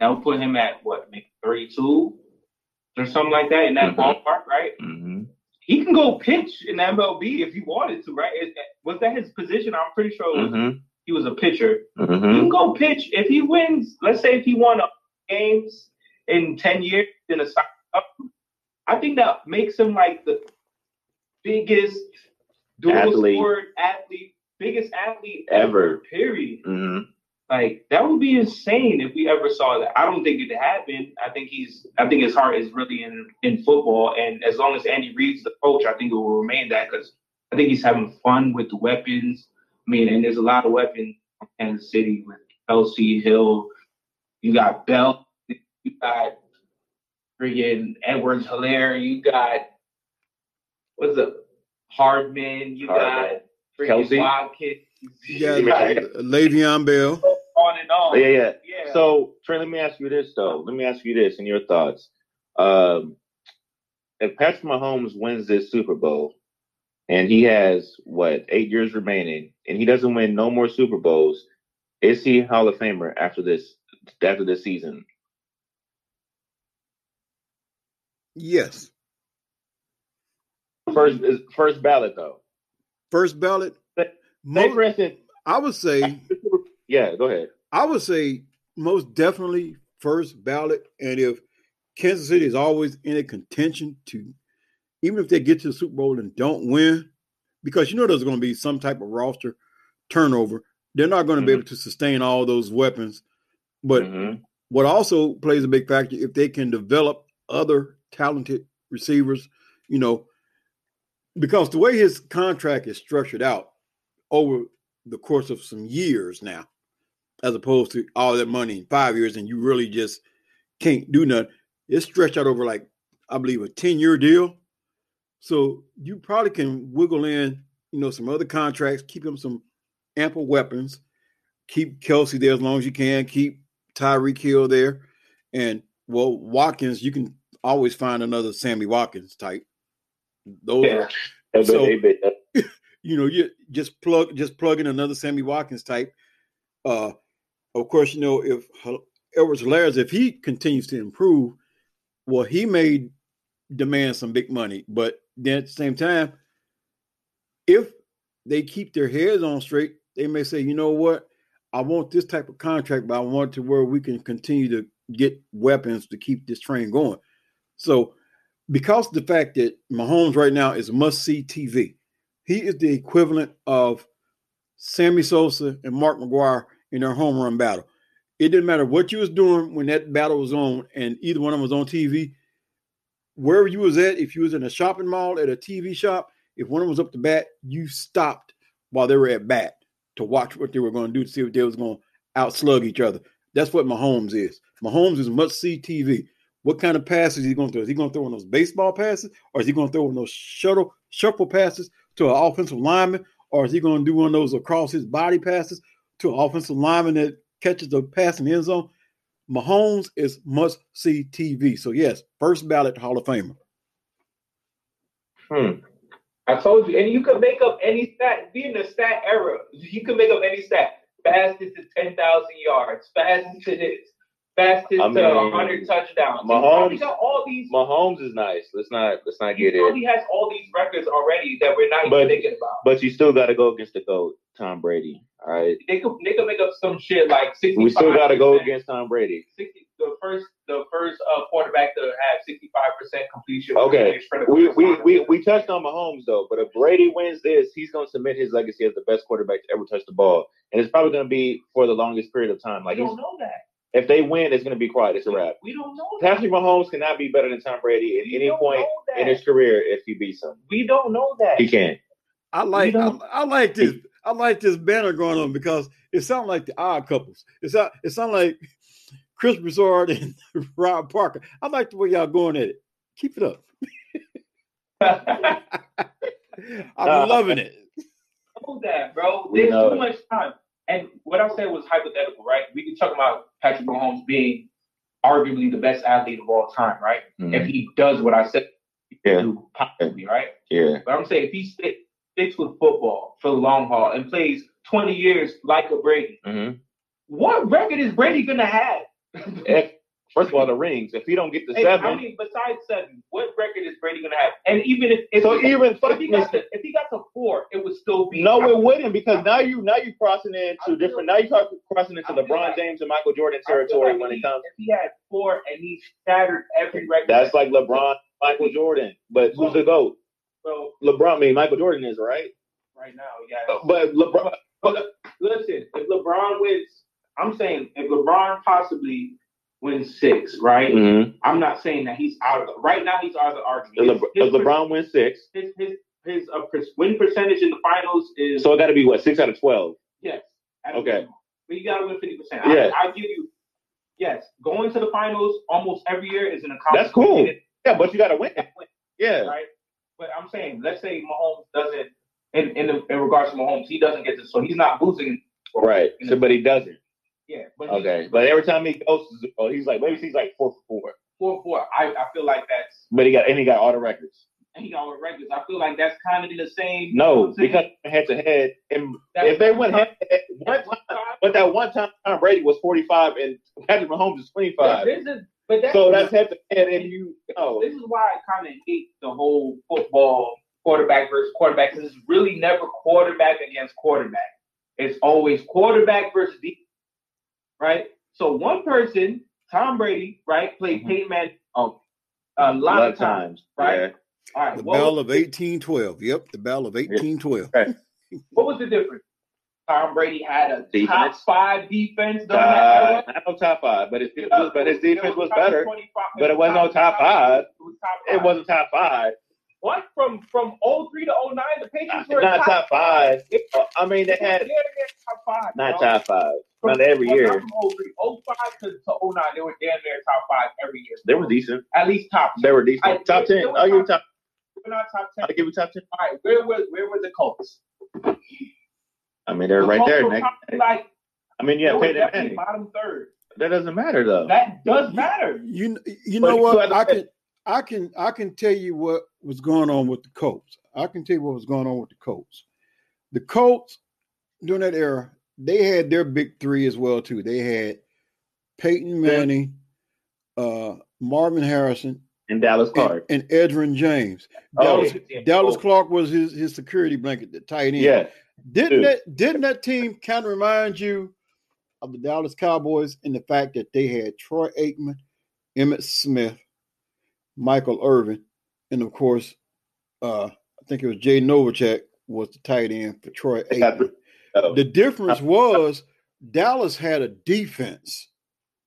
That would put him at what, maybe 32 or something like that in that Mhm. ballpark, right? Mm-hmm. He can go pitch in the MLB if he wanted to, right? Is- Was that his position? I'm pretty sure was, Mm-hmm. he was a pitcher. He Mm-hmm. can go pitch if he wins. Let's say if he won games in ten years in a I think that makes him like the biggest dual Athlete. sport athlete, biggest athlete Ever. ever. Period. Mm-hmm. Like that would be insane if we ever saw that. I don't think it happened. I think he's. I think his heart is really in in football, and as long as Andy Reid's the coach, I think it will remain that because I think he's having fun with the weapons. I mean, and there's a lot of weapons in Kansas City with Kelce Hill. You got Bell. You got friggin' Edwards Helaire. You got what's it? Hardman. You Hardman. got friggin' Kelce. Watkins. You got Le'Veon Bell. on and on. Yeah, yeah. Yeah. So, Trey, let me ask you this though. Let me ask you this and your thoughts. Um, if Patrick Mahomes wins this Super Bowl and he has what eight years remaining and he doesn't win no more Super Bowls, is he Hall of Famer after this after this season? Yes. First first ballot though. First ballot. Say Mo- for instance, I would say yeah, go ahead. I would say most definitely first ballot. And if Kansas City is always in a contention to, even if they get to the Super Bowl and don't win, because you know there's going to be some type of roster turnover. They're not going to be Mhm. able to sustain all those weapons. But Mhm. what also plays a big factor if they can develop other talented receivers, you know, because the way his contract is structured out over the course of some years now, as opposed to all that money in five years and you really just can't do nothing. It's stretched out over like I believe a 10 year deal. So you probably can wiggle in, you know, some other contracts, keep him some ample weapons, keep Kelce there as long as you can, keep Tyreek Hill there. And well, Watkins, you can always find another Sammy Watkins type. Those Yeah. are So- they- you know, you just plug just plug in another Sammy Watkins type. Uh, of course, you know if Edwards Helaire, if he continues to improve, well, he may demand some big money. But then at the same time, if they keep their heads on straight, they may say, you know what, I want this type of contract, but I want to where we can continue to get weapons to keep this train going. So, because the fact that Mahomes right now is must see TV, he is the equivalent of Sammy Sosa and Mark McGwire in their home run battle. It didn't matter what you was doing when that battle was on, and either one of them was on TV. Wherever you was at, if you was in a shopping mall at a TV shop, if one of them was up to bat, you stopped while they were at bat to watch what they were going to do to see if they was going to outslug each other. That's what Mahomes is. Mahomes is must see TV. What kind of passes is he going to throw? Is he going to throw of those baseball passes, or is he going to throw of those shuttle shuffle passes to an offensive lineman, or is he going to do one of those across his body passes to an offensive lineman that catches the pass in the end zone? Mahomes is must see TV. So yes, first ballot Hall of Famer. Hmm. I told you, and you could make up any stat. Being in the stat era, you can make up any stat. Fastest to ten thousand yards, fastest to this, fastest I to mean, hundred touchdowns. He Mahomes- got all these. Mahomes is nice. Let's not let's not He get it. probably has all these records already that we're not But- even thinking about. But you still got to go against the goat, Tom Brady. All right. They could they could make up some shit like sixty. We still got to go against Tom Brady. 60, the first the first uh, quarterback to have sixty five percent completion. Okay. We we, we we touched on Mahomes though, but if Brady wins this, he's going to submit his legacy as the best quarterback to ever touch the ball, and it's probably going to be for the longest period of time. Like he's, don't know that. If they win, it's going to be quiet. It's a wrap. We don't know that. Patrick Mahomes cannot be better than Tom Brady at We any point in his career if he beats him. We don't know that. He can. I like I, I like this I like this banner going on because it sounds like the odd couples. It's not it sounds like Chris Broussard and Rob Parker. I like the way y'all going at it. Keep it up. I'm Uh, loving it. know that, bro. We There's too much time. And what I said was hypothetical, right? We can talk about Patrick Mahomes being arguably the best athlete of all time, right? Mhm. If he does what I said he Yeah. do, possibly, right? Yeah. But I'm saying if he stick, sticks with football for the long haul and plays 20 years like a Brady, hmm what record is Brady gonna have? If first of all, the rings. If he don't get the Hey, seven, I mean, besides seven, what record is Brady gonna have? And even if, if so he, even if he got to, if he got to four, it would still be No, it wouldn't because now you now you crossing into different. Now you start crossing into LeBron like- James and Michael Jordan territory like when if it comes. If he had four and he shattered every record, That's like LeBron, Michael Jordan. But who's the goat? so LeBron. I mean, Michael Jordan is right. right now, yeah. Uh, but LeBron. But listen, if LeBron wins, I'm saying if LeBron possibly wins six, right? Mhm. I'm not saying that he's out of the, right now. He's out of the If argument. Le- His- if LeBron wins six, his his his uh, win percentage in the finals is so it got to be what six out of twelve. yes. Okay. but you gotta win fifty percent. Yeah. I, I give you yes. Going to the finals almost every year is an accomplishment. That's cool. Yeah, but you got to win. Yeah. right? But I'm saying, let's say Mahomes doesn't, in in, the, in regards to Mahomes, he doesn't get to, so he's not losing. Right. So, but he doesn't. Yeah, but he- Okay. But every time he goes, oh, he's like maybe he's like four for four. four four. I, I feel like that's But he got and he got all the records. and he got all the records. I feel like that's kind of in the same. No, because head to head, and That's- if they went head to head, one time, time. but that one time Tom Brady was forty five and Patrick Mahomes is twenty five. This is, but that's, So that's head to head, and you know, this is why I kind of hate the whole football quarterback versus quarterback. 'cause It's really never quarterback against quarterback. It's always quarterback versus defense, right? So one person, Tom Brady, right, played Mhm. Peyton Manning um, a lot lot of times, times, right? Yeah. All right. The what Battle was- of 1812. Yep, the bell of 1812. What was the difference? Tom Brady had a top five defense Uh, era. not no top five, but his defense, Uh, was, but his defense was probably better. but it wasn't no top five. It was top It five. wasn't top five. What from from 03 to 09, the Patriots were Not top five. It- Uh, I mean, they Yeah, had they're top five. not bro. top five. From- Not every year. Not from 03. 05 to, to 09, they were damn near top five every year. They were decent. At least top. They were decent. I- top they- ten. I'll give you top- top. We're not top 10. I'll give you top ten. All right, where were where were the Colts? I mean, they're The right Colts there. were Nick. Like I mean, yeah, were Peyton definitely Manning. bottom third. That doesn't matter though. That does matter. You you But know you what? I say- can I can I can tell you what was going on with the Colts. I can tell you what was going on with the Colts. The Colts during that era, they had their big three as well too. They had Peyton Manning, uh, Marvin Harrison, And Dallas Clark. and Edgerrin James. Oh, Dallas, yeah. Dallas Oh. Clark was his his security blanket, the tight end. Yeah. Didn't Dude. that didn't that team kind of remind you of the Dallas Cowboys in the fact that they had Troy Aikman, Emmitt Smith, Michael Irvin, and of course, uh, I think it was Jay Novacek was the tight end for Troy Aikman. three- oh. The difference was Dallas had a defense,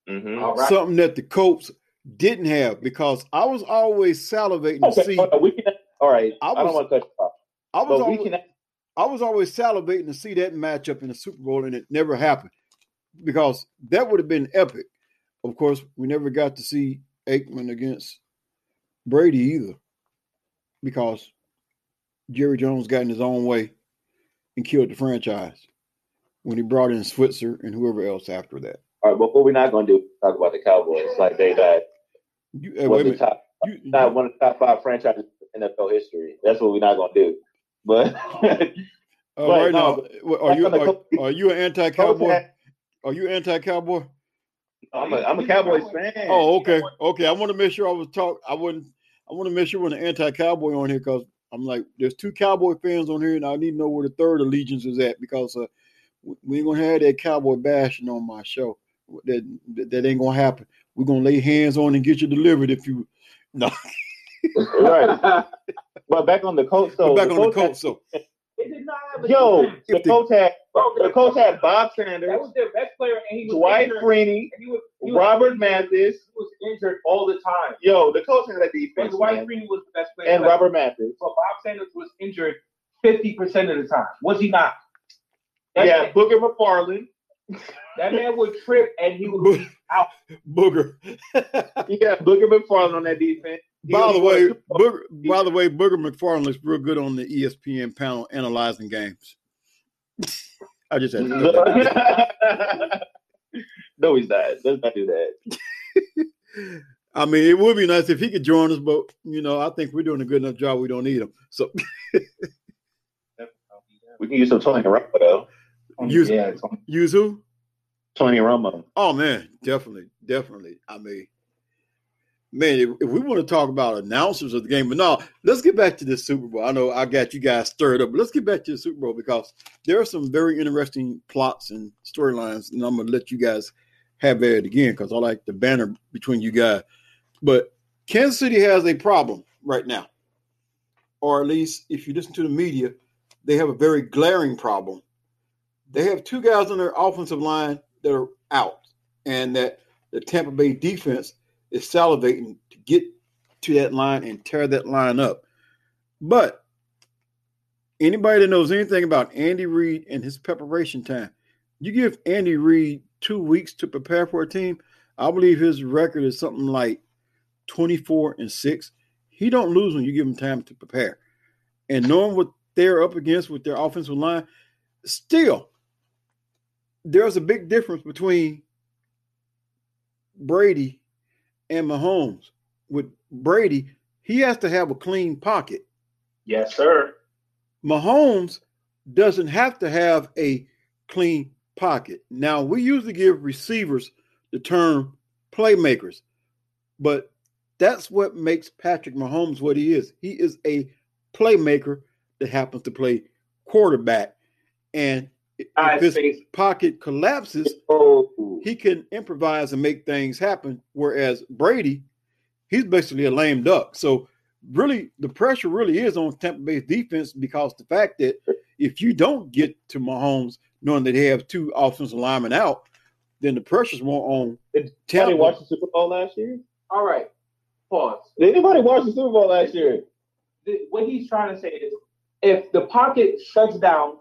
Mhm. All right. something that the Colts didn't have because I was always salivating to see. hold we can. All right. I I, don't want to cut you off, I was always, can. I was always salivating to see that matchup in the Super Bowl, and it never happened because that would have been epic. Of course, we never got to see Aikman against Brady either because Jerry Jones got in his own way and killed the franchise when he brought in Switzer and whoever else after that. All right, but what we're not going to do talk about the Cowboys. Like they got You, hey, one of the top, You- not one of the top five franchises in NFL history. That's what we're not going to do. But uh, but right no, now, are you back on the are, are you an anti-cowboy? Are you anti-cowboy? I'm a I'm a Cowboys fan. Oh, okay, okay. I want to make sure I was talk. I wouldn't. I want to make sure we're an anti-cowboy on here because I'm like, there's two cowboy fans on here, and I need to know where the third allegiance is at because uh, we- we ain't gonna have that cowboy bashing on my show. That that, that ain't gonna happen. We're gonna lay hands on and get you delivered if you. No, right. But back on the Colts, Go though. back the on the Colts Colts. So They did not have a yo, the If the- Colts had Bro, the Colts had Bob Sanders, That was their best player, and he was Dwight injured. Freeney, And he was, he was Robert injured. Mathis. He was injured all the time. Yo, the Colts had a But defense, Dwight man. Freeney was the best player. and left. Robert Mathis. But Bob Sanders was injured 50% of the time. Was he not? That, Yeah, man, Booker McFarland. that man would trip and he would be out. Booger. Yeah, Booker McFarland on that defense. He by the way, Booger. By the way, Booger McFarland looks real good on the ESPN panel analyzing games. I just had to throw that out there. no, he's not. Let's not do that. I mean, it would be nice if he could join us, but you know, I think we're doing a good enough job. We don't need him. So We can use some Tony Romo though. Use- yeah, it's on- use who? Tony Romo. Oh man, definitely, definitely. I mean, man, if, we want to talk about announcers of the game, but no, let's get back to this Super Bowl. I know I got you guys stirred up, but let's get back to the Super Bowl because there are some very interesting plots and storylines, and I'm gonna let you guys have at it again because I like the banner between you guys. But Kansas City has a problem right now, or at least if you listen to the media, they have a very glaring problem. They have two guys on their offensive line that are out, and that the Tampa Bay defense is salivating to get to that line and tear that line up. But anybody that knows anything about Andy Reid and his preparation time, you give Andy Reid two weeks to prepare for a team. I believe his record is something like 24 and 6. He don't lose when you give him time to prepare. And knowing what they're up against with their offensive line, still there's a big difference between Brady and Mahomes. With Brady, he has to have a clean pocket. yes, sir. Mahomes doesn't have to have a clean pocket. Now, we usually give receivers the term playmakers, but that's what makes Patrick Mahomes what he is. He is a playmaker that happens to play quarterback. And if Nice his face. pocket collapses, Oh, he can improvise and make things happen. Whereas Brady, he's basically a lame duck. So really the pressure really is on Tampa Bay's defense because the fact that if you don't get to Mahomes, knowing that they have two offensive linemen out, then the pressure's more on Did Tampa. anybody watch the Super Bowl last year? All right. Pause. Did anybody watch the Super Bowl last year? The- what he's trying to say is, if the pocket shuts down,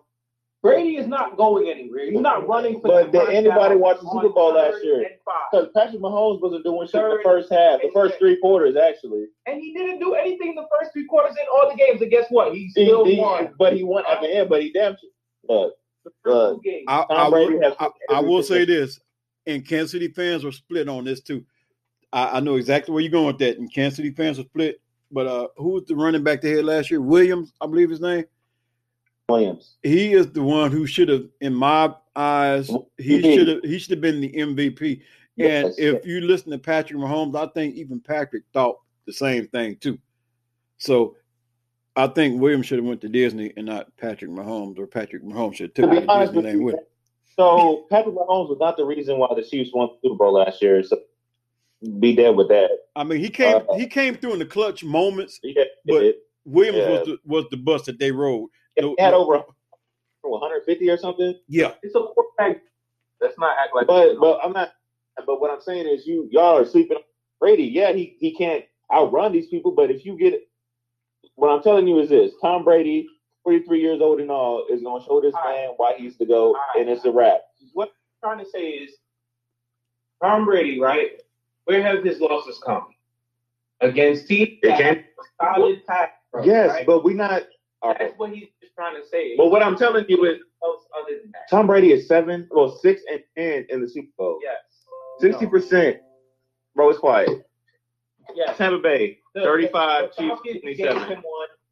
Brady is not going anywhere. He's not running for. But the did anybody watch the Super Bowl last year? Because Patrick Mahomes wasn't doing shit the first half, the first three quarters actually. And he didn't do anything the first three quarters in all the games. And guess what? He He, still he- won. but he won at the end, but he damn sure. But uh. I, I will, I, I will say this, and Kansas City fans were split on this too. I, I know exactly where you're going with that, and Kansas City fans were split. But uh, who was the running back they had last year? Williams, I believe his name. Williams. He is the one who should have, in my eyes, he should have he should have been the MVP. And Yes. if you listen to Patrick Mahomes, I think even Patrick thought the same thing too. So I think Williams should have went to Disney and not Patrick Mahomes, or Patrick Mahomes should have To took him to honest with Disneyland you, with him. so Patrick Mahomes was not the reason why the Chiefs won the Super Bowl last year. So be dead with that. I mean, he came Uh, he came through in the clutch moments. Yeah, But- Williams Yeah. was the was the bus that they rode. He had over 150 or something. Yeah, It's a quarterback. Let's not act like. But but I'm not. But what I'm saying is, you y'all are sleeping Brady. Yeah, he he can't outrun these people. But if you get, what I'm telling you is this: Tom Brady, 43 years old and all, is going to show this All right. man why he's the go, All right. and it's a wrap. what I'm trying to say is, Tom Brady, right? Where have his losses come? Against teams that came- solid pass. rush, yes, right? but we not. All right. That's what he's just trying to say. But what I'm telling you is, other than that. Tom Brady is seven, well, six and ten in the Super Bowl. Yes. Sixty percent. Bro, it's quiet. Yes. Tampa Bay, The- 35, the Chiefs, Falcons 27.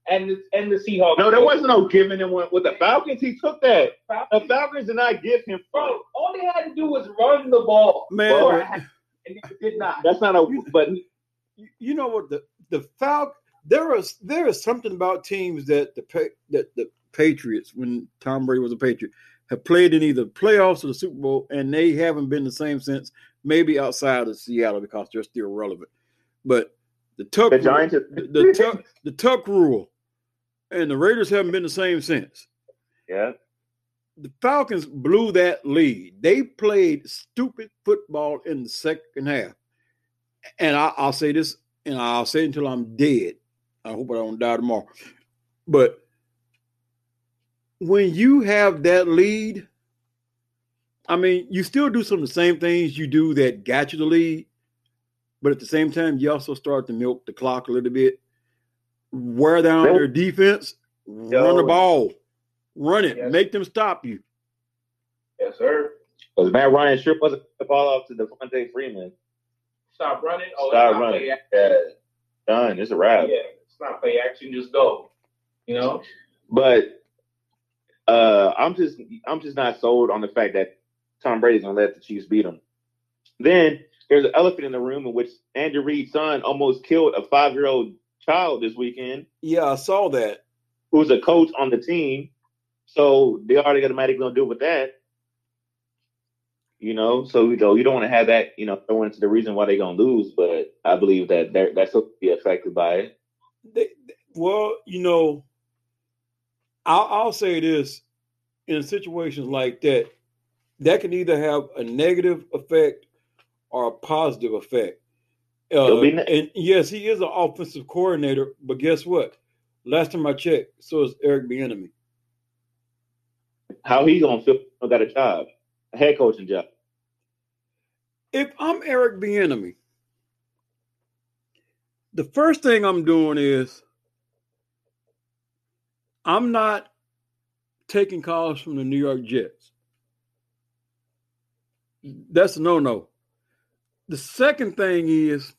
and the, and the Seahawks. No, there wasn't no giving him one with the Falcons. He took that. The Falcons. Falcons did not give him. Bro, all they had to do was run the ball. man. Bro, and they did not. That's not a. But you- you know what the the Falcon there is there is something about teams that the that the Patriots when Tom Brady was a Patriot have played in either playoffs or the Super Bowl and they haven't been the same since maybe outside of Seattle because they're still relevant. But the Tuck the rule- Giants. the, the Tuck the Tuck rule and the Raiders haven't been the same since. yeah. The Falcons blew that lead. They played stupid football in the second half. And I, I'll say this, and I'll say it until I'm dead. I hope I don't die tomorrow. But when you have that lead, I mean, you still do some of the same things you do that got you the lead, but at the same time, you also start to milk the clock a little bit, wear down their defense, run the ball, run it, Yes. make them stop you. Yes, sir. Because Matt Ryan sure wasn't the ball off to Devonta Freeman. Stop running. Oh, Stop running. Yeah. Done. It's a wrap. Yeah, it's not play action. Just go. You know. But uh, I'm just I'm just not sold on the fact that Tom Brady's gonna let the Chiefs beat him. Then there's an elephant in the room in which Andrew Reid's son almost killed a five year old child this weekend, Yeah, I saw that. who's a coach on the team. So they already automatically gonna deal with that. You know, so you know you don't want to have that, you know, thrown into the reason why they're gonna lose, but I believe that they're that's will be affected by it. They, well, you know, I'll, I'll say this: in situations like that, that can either have a negative effect or a positive effect. Uh, ne- and yes, he is an offensive coordinator, but guess what? Last time I checked, so is Eric Bieniemy. How he gonna feel he got a job, a head coaching job. If I'm Eric Bieniemy, the first thing I'm doing is I'm not taking calls from the New York Jets. That's a no-no. The second thing is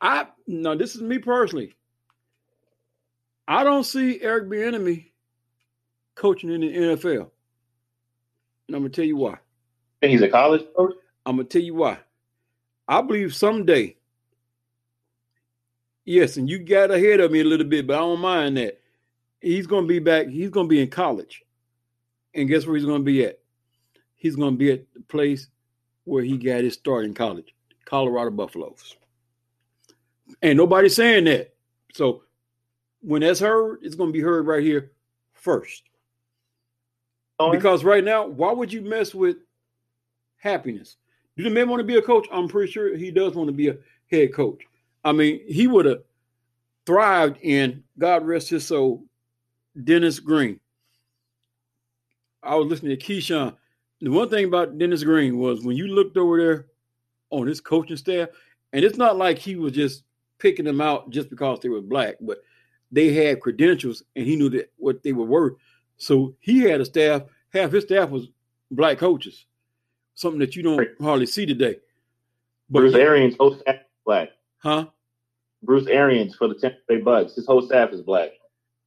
I no, this is me personally. I don't see Eric Bieniemy coaching in the NFL. And I'm gonna tell you why. think he's a college coach. I'm gonna tell you why. I believe someday, yes, and you got ahead of me a little bit, but I don't mind that. He's gonna be back. He's gonna be in college, and guess where he's gonna be at? He's gonna be at the place where he got his start in college, Colorado Buffaloes. Ain't nobody saying that. So when that's heard, it's going to be heard right here first. Because right now, why would you mess with happiness? Do the man want to be a coach? I'm pretty sure he does want to be a head coach. I mean, he would have thrived in God rest his soul, Dennis Green. I was listening to Keyshawn. The one thing about Dennis Green was when you looked over there on his coaching staff, and it's not like he was just picking them out just because they were black, but they had credentials and he knew that what they were worth. So he had a staff, half his staff was black coaches, something that you don't hardly see today. But Bruce Arians' whole staff black. Huh? Bruce Arians for the Tampa Bay Bucs. His whole staff is black.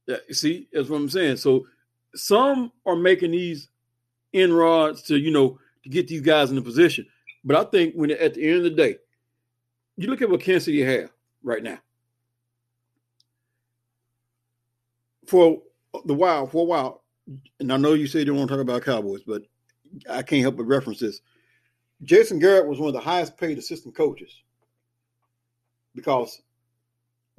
Yeah, see, that's what I'm saying. So some are making these inroads to, you know, to get these guys in the position. But I think when at the end of the day, you look at what Kansas City have right now. For the while, for a while, and I know you said you don't want to talk about Cowboys, but I can't help but reference this. Jason Garrett was one of the highest paid assistant coaches because,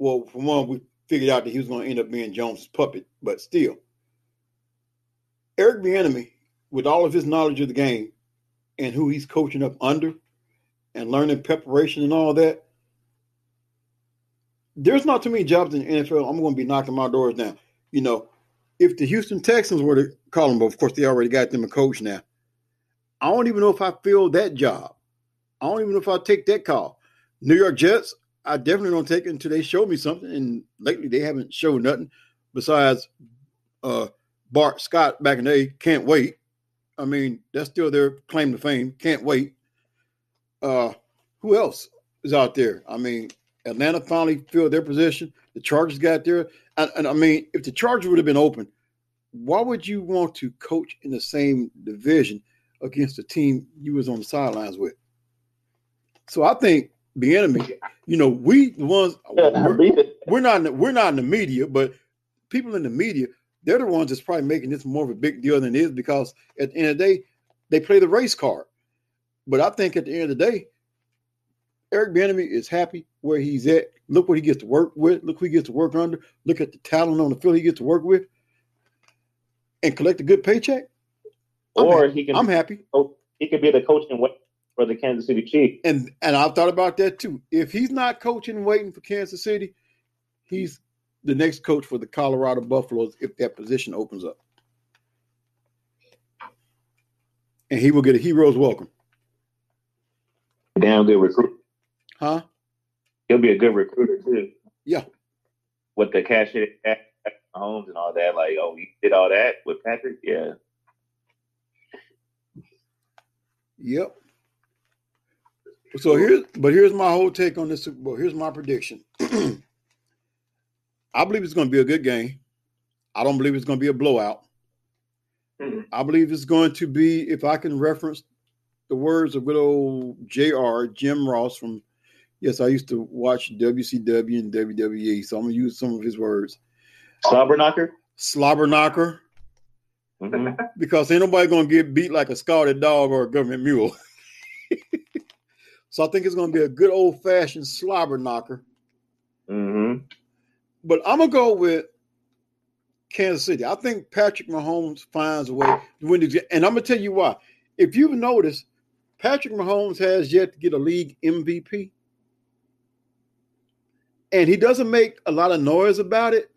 well, for one, we figured out that he was going to end up being Jones' puppet, but still, Eric Bieniemy, with all of his knowledge of the game and who he's coaching up under, and learning preparation and all that, there's not too many jobs in the NFL. I'm going to be knocking my doors down. You know, if the Houston Texans were to call him, but of course they already got them a coach now. I don't even know if I fill that job. I don't even know if I take that call. New York Jets, I definitely don't take it until they show me something. And lately they haven't showed nothing besides uh, Bart Scott back in the day. Can't wait. I mean, that's still their claim to fame. Can't wait. Uh, who else is out there? I mean, Atlanta finally filled their position. The Chargers got there. And, and, I mean, if the Chargers would have been open, why would you want to coach in the same division against the team you was on the sidelines with? So I think Bieniemy, you know, we the ones we're, we're not in the, we're not in the media, but people in the media, they're the ones that's probably making this more of a big deal than it is because at the end of the day, they play the race card. But I think at the end of the day, Eric Bieniemy is happy where he's at. Look what he gets to work with. Look who he gets to work under. Look at the talent on the field he gets to work with, and collect a good paycheck. I'm or happy. he can. I'm happy. Oh, he could be the coach and wait for the Kansas City Chiefs. And and I've thought about that too. If he's not coaching waiting for Kansas City, he's the next coach for the Colorado Buffaloes if that position opens up. And he will get a hero's welcome. Damn good recruit. Huh? He'll be a good recruiter too. Yeah. With the cash at homes and all that, like, oh, you did all that with Patrick? Yeah. Yep. So here's but here's my whole take on this Super Bowl. Here's my prediction. I believe it's going to be a good game. I don't believe it's going to be a blowout. I believe it's going to be, if I can reference the words of good old JR, Jim Ross from, yes, I used to watch WCW and WWE, so I'm going to use some of his words. Slobber knocker? Slobber knocker. Mhm. Because ain't nobody going to get beat like a scalded dog or a government mule. so I think it's going to be a good old fashioned slobber knocker. Mhm. But I'm gonna go with Kansas City. I think Patrick Mahomes finds a way to win the game. And I'm gonna tell you why. If you've noticed, Patrick Mahomes has yet to get a league MVP. And he doesn't make a lot of noise about it,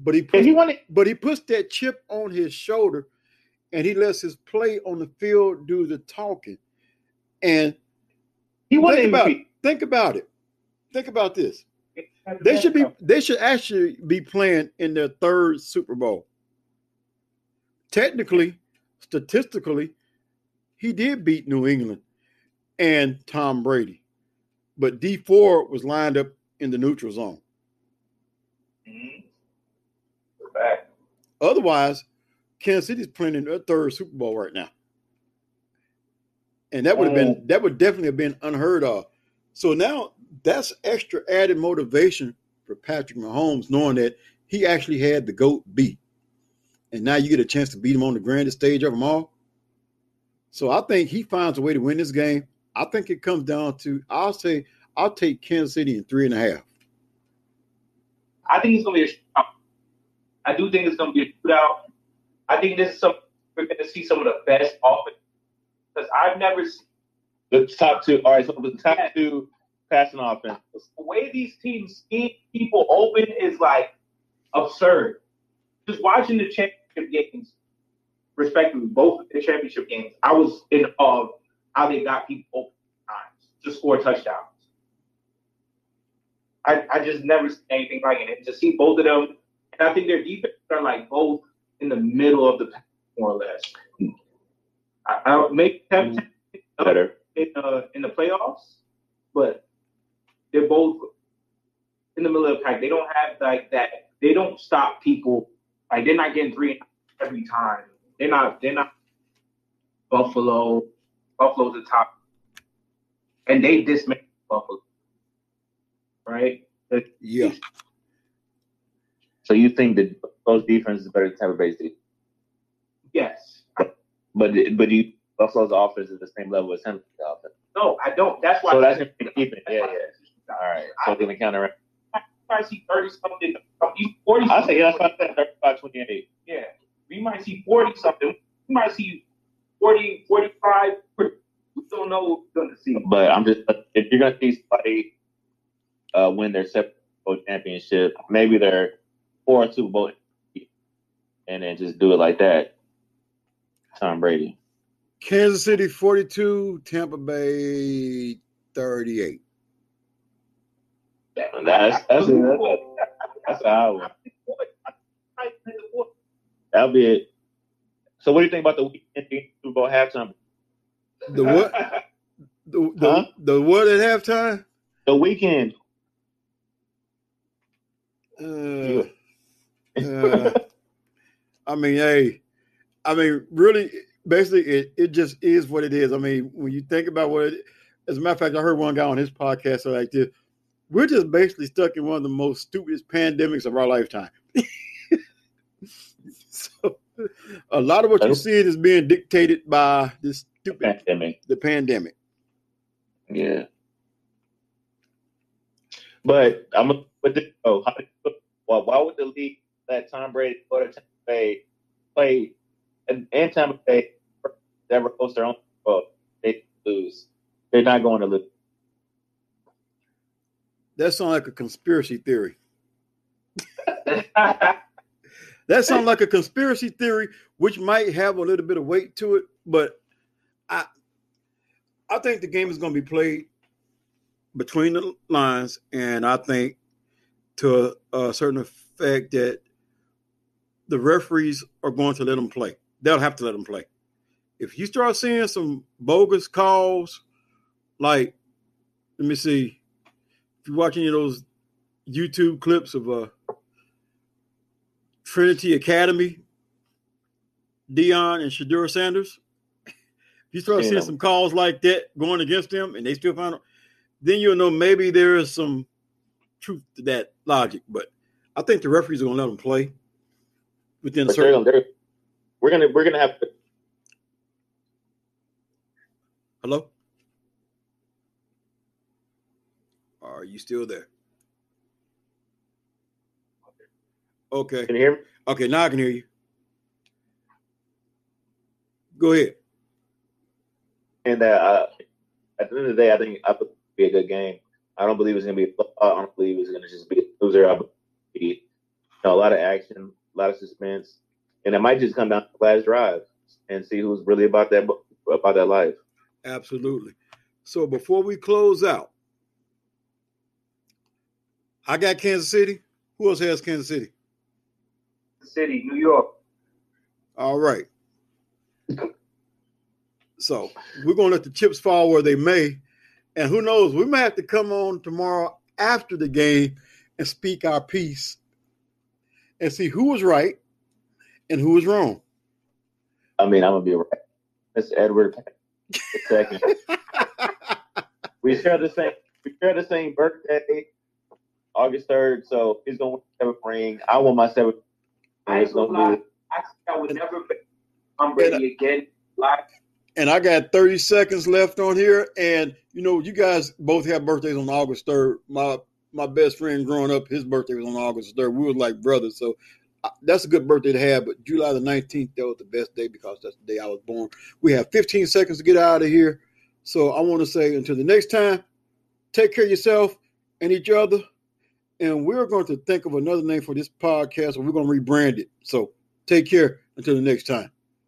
but he puts, he wanted but he puts that chip on his shoulder and he lets his play on the field do the talking. And he wanted think about MVP. it. Think about it. Think about this. They should be they should actually be playing in their third Super Bowl. Technically, statistically, he did beat New England and Tom Brady. But Dee Ford was lined up in the neutral zone. Back. Otherwise, Kansas City's playing in their third Super Bowl right now. And that would have been oh. that would definitely have been unheard of. So now that's extra added motivation for Patrick Mahomes, knowing that he actually had the GOAT beat. And now you get a chance to beat him on the grandest stage of them all. So I think he finds a way to win this game. I think it comes down to, I'll say, I'll take Kansas City in three and a half. I think it's gonna be a. I do think it's gonna be a shootout. I think this is some we're gonna see some of the best offense because I've never seen The top two. All right, so the top two passing offense. the way these teams scheme people open is like absurd. Just watching the championship games, respectively, both the championship games, I was in awe of how they got people open times to score touchdowns. I, I just never seen anything like it. To see both of them, and I think their defense are like both in the middle of the pack, more or less. I, I make them Better. in uh, in the playoffs, but they're both in the middle of the pack. They don't have like that. They don't stop people. Like they're not getting three every time. They're not. They're not. Buffalo. Buffalo's the top, and they dismantled Buffalo. Right. The- Yeah. So you think that Buffalo's defense is better than Tampa Bay's defense? Yes. But but you Buffalo's offense is the same level as Bay's offense. No, I don't. That's why. So that's keeping. Yeah, why- yeah. All right. So we're gonna count around. I see thirty something. Forty. I say yeah, that's what I said. 35, 28. Yeah, we might see 40 something. We might see 40, 45. We don't know what we're going to see. But I'm just if you're gonna see somebody uh, win their separate championship, maybe they're four or two bowl, and then just do it like that. Tom Brady. Kansas City 42, Tampa Bay 38. That's that's that's, that's how I would. That'll be it. So what do you think about the Weeknd Super Bowl halftime? The what? The, the, Huh? the what at halftime? The Weeknd. Uh, uh, I mean, hey, I mean, really, basically, it, it just is what it is. I mean, when you think about what it, as a matter of fact, I heard one guy on his podcast say like this: we're just basically stuck in one of the most stupidest pandemics of our lifetime. so, a lot of what you're seeing is being dictated by this stupid Pandemic. the pandemic. Yeah. But I'm gonna put this. Oh, why, why would the league let Tom Brady go to Tampa Bay play and, and Tampa Bay never host their own Bowl? They lose. They're not going to lose. That sounds like a conspiracy theory. That sounds like a conspiracy theory, which might have a little bit of weight to it, but I I think the game is going to be played between the lines, and I think to a, a certain effect that the referees are going to let them play. They'll have to let them play. If you start seeing some bogus calls, like let me see, if you watch any of those YouTube clips of uh Trinity Academy, Deion and Shedeur Sanders. If you start Yeah. seeing some calls like that going against them and they still find them, then you'll know maybe there is some truth to that logic. But I think the referees are gonna let them play within But they're, certain they're, we're gonna we're gonna have to Hello? Are you still there? Okay. can you hear me? Okay, now I can hear you. Go ahead. And uh, at the end of the day, I think I think it'll be a good game. I don't believe it's gonna be. a. I don't believe it's gonna just be a loser. I believe you know, a lot of action, a lot of suspense, and it might just come down to the last drive and see who's really about that about that life. Absolutely. So before we close out, I got Kansas City. Who else has Kansas City? City, New York. All right. So we're going to let the chips fall where they may. And who knows, we might have to come on tomorrow after the game and speak our piece and see who was right and who was wrong. I mean, I'm gonna be right. It's Edward second. we share the same. We share the same birthday, August third. So he's gonna win the seventh ring. I want my seventh. I And ain't gonna gonna lie. I, I would never I'm Brady again. Like, And I got 30 seconds left on here. And you know, you guys both have birthdays on August third. My my best friend growing up, his birthday was on August third. We were like brothers, so that's a good birthday to have. But July the nineteenth, that was the best day because that's the day I was born. We have 15 seconds to get out of here, so I want to say until the next time, take care of yourself and each other. And we're going to think of another name for this podcast, and we're going to rebrand it. So take care until the next time.